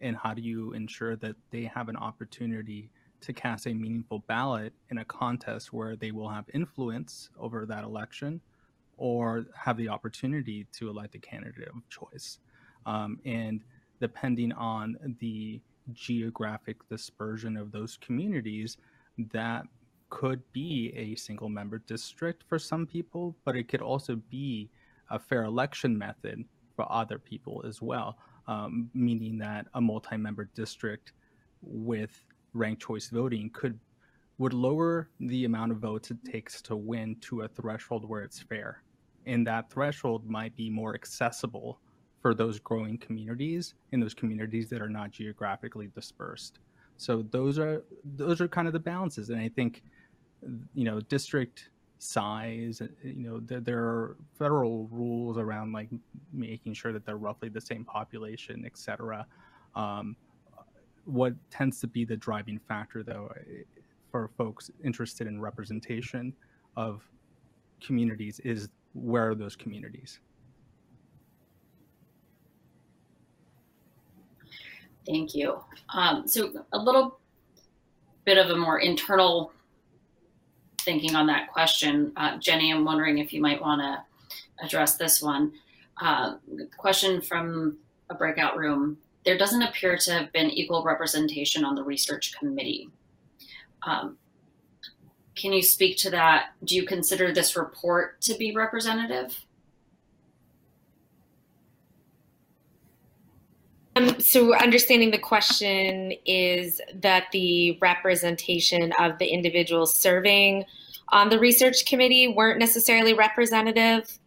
And how do you ensure that they have an opportunity to cast a meaningful ballot in a contest where they will have influence over that election or have the opportunity to elect a candidate of choice? Um, and depending on the geographic dispersion of those communities, that could be a single member district for some people, but it could also be a fair election method for other people as well, um, meaning that a multi member district with ranked choice voting could would lower the amount of votes it takes to win to a threshold where it's fair. And that threshold might be more accessible for those growing communities in those communities that are not geographically dispersed. So those are those are kind of the balances. And I think you know district size you know there, there are federal rules around like making sure that they're roughly the same population etc um, what tends to be the driving factor though eh, for folks interested in representation of communities is where are those communities thank you um, so a little bit of a more internal thinking on that question. Uh, Jenny, I'm wondering if you might want to address this one. Uh, question from a breakout room. There doesn't appear to have been equal representation on the research committee. Um, can you speak to that? Do you consider this report to be representative? Um, so, understanding the question is that the representation of the individuals serving on the research committee weren't necessarily representative.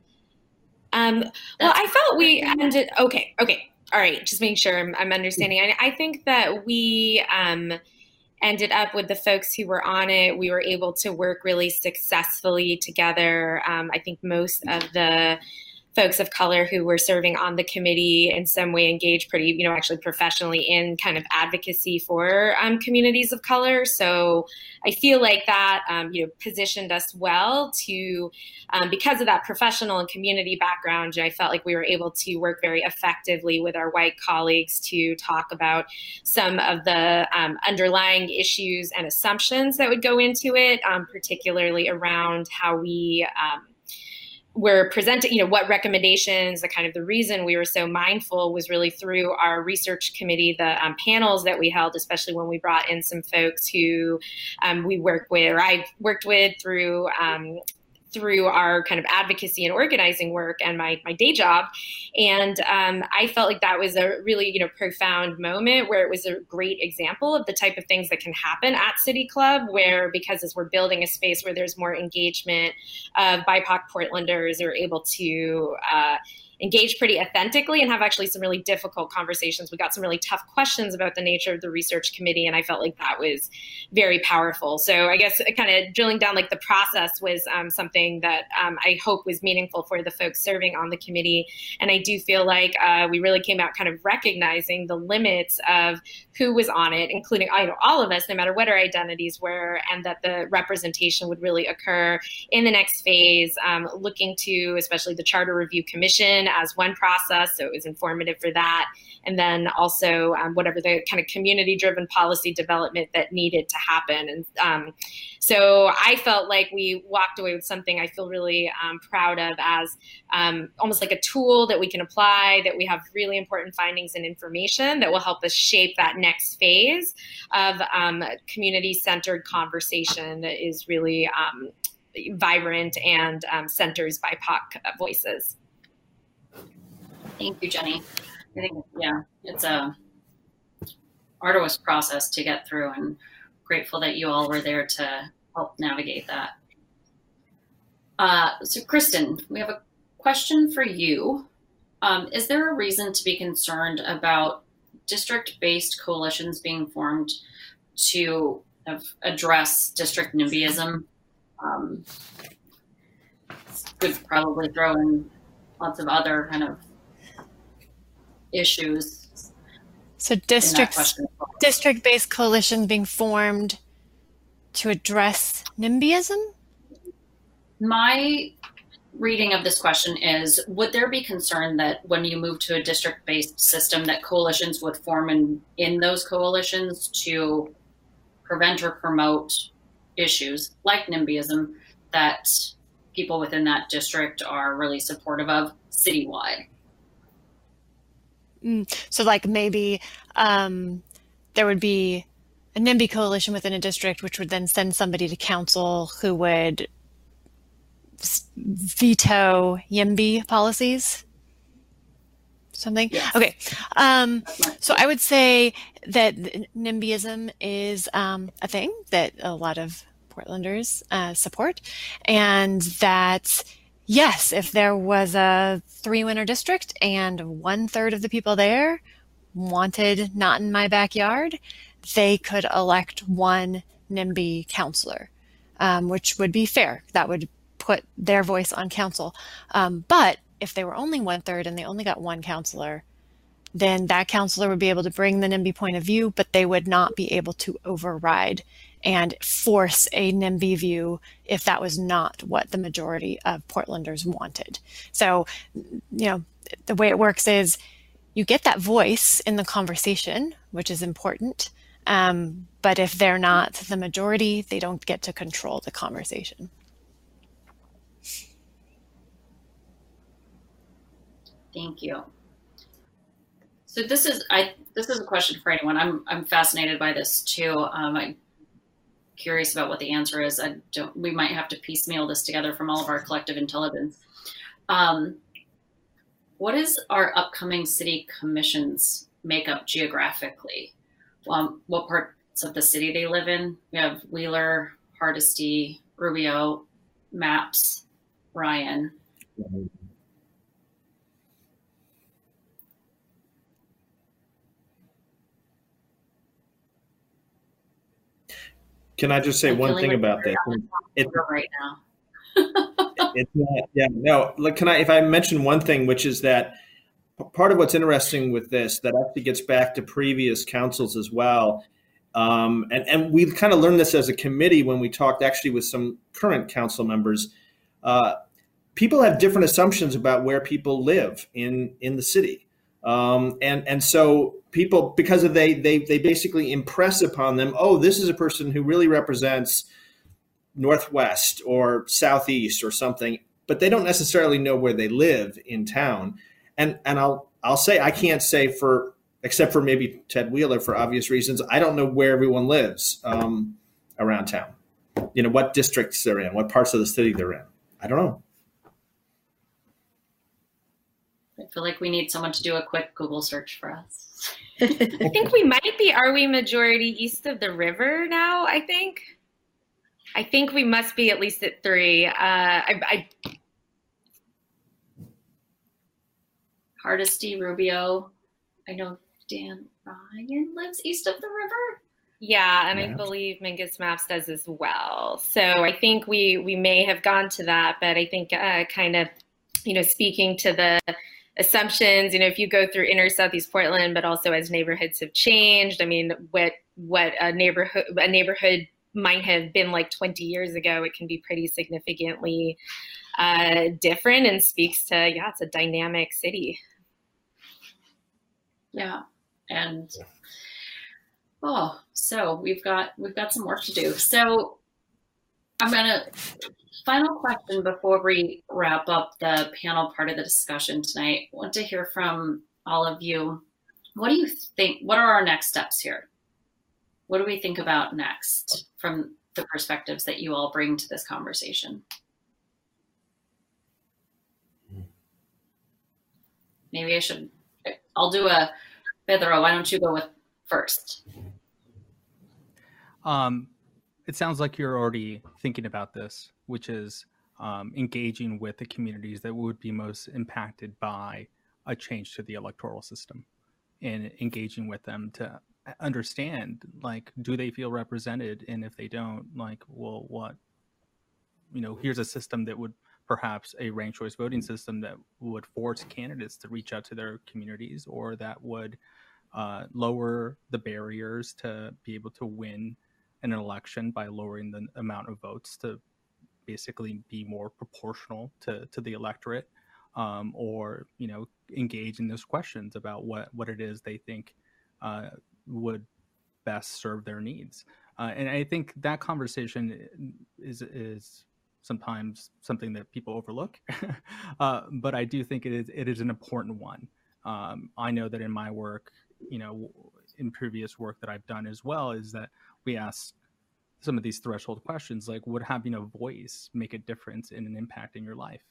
Um, well, I felt we ended. Okay, okay, all right. Just making sure I'm, I'm understanding. I, I, think that we um, ended up with the folks who were on it. We were able to work really successfully together. Um, I think most of the folks of color who were serving on the committee in some way engaged pretty, you know, actually professionally in kind of advocacy for um, communities of color. So I feel like that, um, you know, positioned us well to, um, because of that professional and community background, I felt like we were able to work very effectively with our white colleagues to talk about some of the um, underlying issues and assumptions that would go into it, um, particularly around how we um, were presented, you know, what recommendations, the kind of the reason we were so mindful was really through our research committee, the um, panels that we held, especially when we brought in some folks who um, we work with, or I worked with through um, through our kind of advocacy and organizing work and my, my day job. And um, I felt like that was a really, you know, profound moment where it was a great example of the type of things that can happen at City Club, where because as we're building a space where there's more engagement of BIPOC Portlanders are able to uh, engage pretty authentically and have actually some really difficult conversations. We got some really tough questions about the nature of the research committee, and I felt like that was very powerful. So I guess kind of drilling down like the process was um, something that um, I hope was meaningful for the folks serving on the committee. And I do feel like uh, we really came out kind of recognizing the limits of who was on it, including you know all of us, no matter what our identities were, and that the representation would really occur in the next phase, um, looking to especially the Charter Review Commission as one process. So it was informative for that. And then also um, whatever the kind of community driven policy development that needed to happen. And um, so I felt like we walked away with something I feel really um, proud of as um, almost like a tool that we can apply, that we have really important findings and information that will help us shape that next phase of um, community centered conversation that is really um, vibrant and um, centers BIPOC voices. Thank you, Jenny. I think, yeah, it's a arduous process to get through and grateful that you all were there to help navigate that. Uh, so, Kristen, we have a question for you. Um, is there a reason to be concerned about district based coalitions being formed to address district NIMBYism? Um, could probably throw in lots of other kind of issues. So districts, district-based coalitions being formed to address NIMBYism? My reading of this question is would there be concern that when you move to a district based system that coalitions would form in, in those coalitions to prevent or promote issues like NIMBYism that people within that district are really supportive of citywide Mm, so, like maybe um, there would be a NIMBY coalition within a district, which would then send somebody to council who would veto YIMBY policies. Something. Yes. Okay. Um, so I would say that NIMBYism is um, a thing that a lot of Portlanders uh, support, and that Yes, if there was a three winner district and one third of the people there wanted not in my backyard, they could elect one NIMBY councilor, um, which would be fair. That would put their voice on council. Um, but if they were only one third and they only got one councilor, then that councilor would be able to bring the NIMBY point of view, but they would not be able to override and force a NIMBY view if that was not what the majority of Portlanders wanted. So, you know, the way it works is you get that voice in the conversation, which is important. Um, but if they're not the majority, they don't get to control the conversation. Thank you. So this is I this is a question for anyone. I'm I'm fascinated by this too. Um, I curious about what the answer is. I don't. We might have to piecemeal this together from all of our collective intelligence. Um, what is our upcoming city commissions makeup geographically? Um, what parts of the city they live in? We have Wheeler, Hardesty, Rubio, Mapps, Ryan. Can I just say I'm one thing about that? It, right now. [LAUGHS] It's not, yeah, no. Look, can I, if I mention one thing, which is that part of what's interesting with this, that actually gets back to previous councils as well. Um, and, and we kind of learned this as a committee when we talked actually with some current council members. Uh, people have different assumptions about where people live in, in the city. Um, and, and so people, because of they, they, they basically impress upon them, oh, this is a person who really represents Northwest or Southeast or something, but they don't necessarily know where they live in town. And, and I'll, I'll say, I can't say for except for maybe Ted Wheeler for obvious reasons. I don't know where everyone lives um, around town. You know, what districts they're in, what parts of the city they're in. I don't know. I feel like we need someone to do a quick Google search for us. I think we might be. Are we majority east of the river now? I think. I think we must be at least at three. Uh, I, I Hardesty, Rubio. I know Dan Ryan lives east of the river. Yeah, and yeah. I believe Mingus Mapps does as well. So I think we we may have gone to that, but I think uh, kind of, you know, speaking to the assumptions, you know, if you go through inner Southeast Portland, but also as neighborhoods have changed, I mean, what what a neighborhood a neighborhood might have been like 20 years ago, it can be pretty significantly uh, different and speaks to yeah, it's a dynamic city. Yeah and oh so we've got we've got some work to do so i'm gonna final question before we wrap up the panel part of the discussion tonight. I want to hear from all of you. What do you think what are our next steps here? What do we think about next from the perspectives that you all bring to this conversation? Maybe i should i'll do a Pedro, why don't you go with first? Um, it sounds like you're already thinking about this, which is um, engaging with the communities that would be most impacted by a change to the electoral system and engaging with them to understand like do they feel represented? And if they don't like well what you know here's a system that would perhaps a ranked choice voting system that would force candidates to reach out to their communities or that would uh, lower the barriers to be able to win an election by lowering the amount of votes to basically be more proportional to, to the electorate um, or you know engage in those questions about what what it is they think uh, would best serve their needs uh, and I think that conversation is is sometimes something that people overlook, [LAUGHS] uh, but I do think it is it is an important one. Um, I know that in my work, you know, in previous work that I've done as well, is that we ask some of these threshold questions like, would having a voice make a difference in an impact in your life?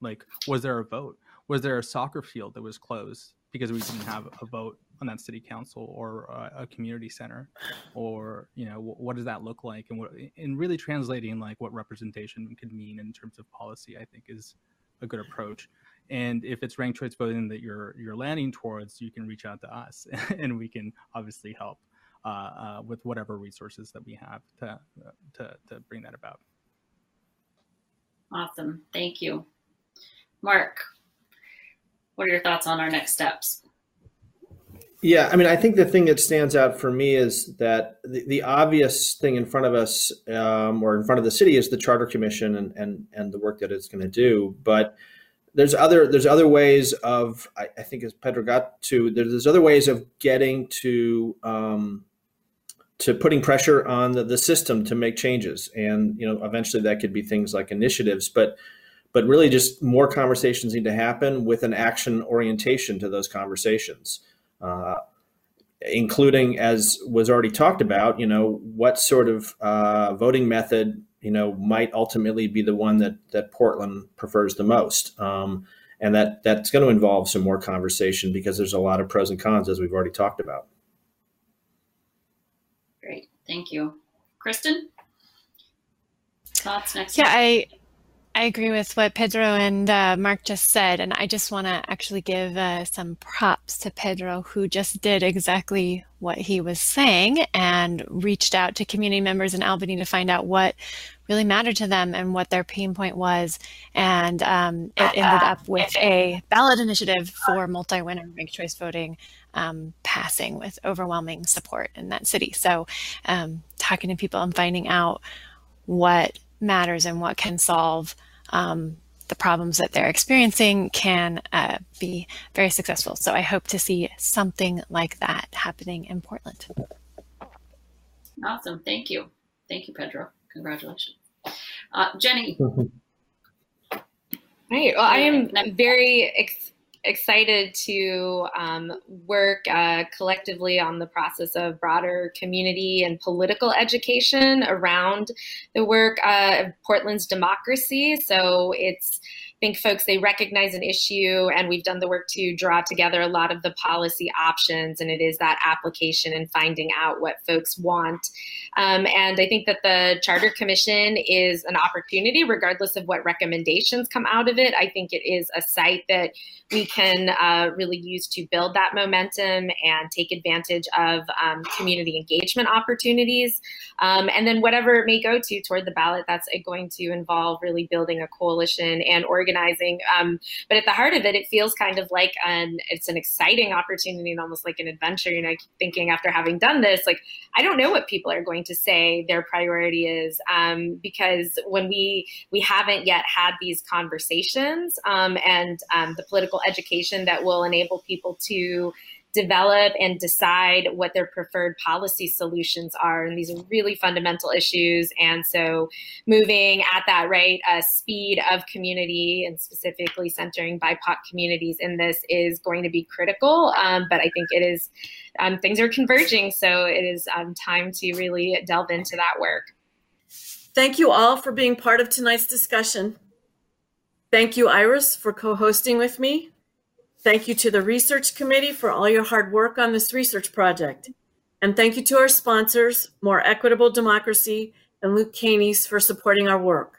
Like, was there a vote? Was there a soccer field that was closed because we didn't have a vote on that city council or a, a community center? Or, you know, what, what does that look like? And what, and really translating like what representation could mean in terms of policy, I think is a good approach. And if it's ranked choice voting that you're you're landing towards, you can reach out to us, [LAUGHS] and we can obviously help uh, uh, with whatever resources that we have to to to bring that about. Awesome, thank you, Mark. What are your thoughts on our next steps? Yeah, I mean, I think the thing that stands out for me is that the, the obvious thing in front of us, um, or in front of the city, is the charter commission and and and the work that it's going to do. But there's other there's other ways of I, I think as Pedro got to there's, there's other ways of getting to um, to putting pressure on the, the system to make changes. And you know eventually that could be things like initiatives but but really just more conversations need to happen with an action orientation to those conversations uh, including as was already talked about you know what sort of uh, voting method you know, might ultimately be the one that that Portland prefers the most. Um, and that that's going to involve some more conversation because there's a lot of pros and cons as we've already talked about. Great, thank you, Kristen. Thoughts next? Yeah, I I agree with what Pedro and uh, Mark just said, and I just want to actually give uh, some props to Pedro, who just did exactly what he was saying and reached out to community members in Albany to find out what really mattered to them and what their pain point was. And um, it ended up with a ballot initiative for multi-winner ranked choice voting um, passing with overwhelming support in that city. So um, talking to people and finding out what matters and what can solve um, the problems that they're experiencing can uh, be very successful. So I hope to see something like that happening in Portland. Awesome. Thank you. Thank you, Pedro. Congratulations. Uh, Jenny. Right. Well, I am very ex- excited to um, work uh, collectively on the process of broader community and political education around the work uh, of Portland's democracy. So it's think folks they recognize an issue and we've done the work to draw together a lot of the policy options and it is that application and finding out what folks want. Um, and i think that the charter commission is an opportunity regardless of what recommendations come out of it. I think it is a site that we can uh, really use to build that momentum and take advantage of um, community engagement opportunities. Um, and then whatever it may go to toward the ballot that's going to involve really building a coalition and organizing organizing. Um, but at the heart of it, it feels kind of like an it's an exciting opportunity and almost like an adventure. You know, I keep thinking after having done this, like I don't know what people are going to say their priority is um, because when we we haven't yet had these conversations um, and um, the political education that will enable people to develop and decide what their preferred policy solutions are. And these are really fundamental issues. And so moving at that rate, uh, speed of community and specifically centering BIPOC communities in this is going to be critical. Um, but I think it is, um, things are converging. So it is um, time to really delve into that work. Thank you all for being part of tonight's discussion. Thank you, Iris, for co-hosting with me. Thank you to the research committee for all your hard work on this research project. And thank you to our sponsors, More Equitable Democracy and Luke Caney's for supporting our work.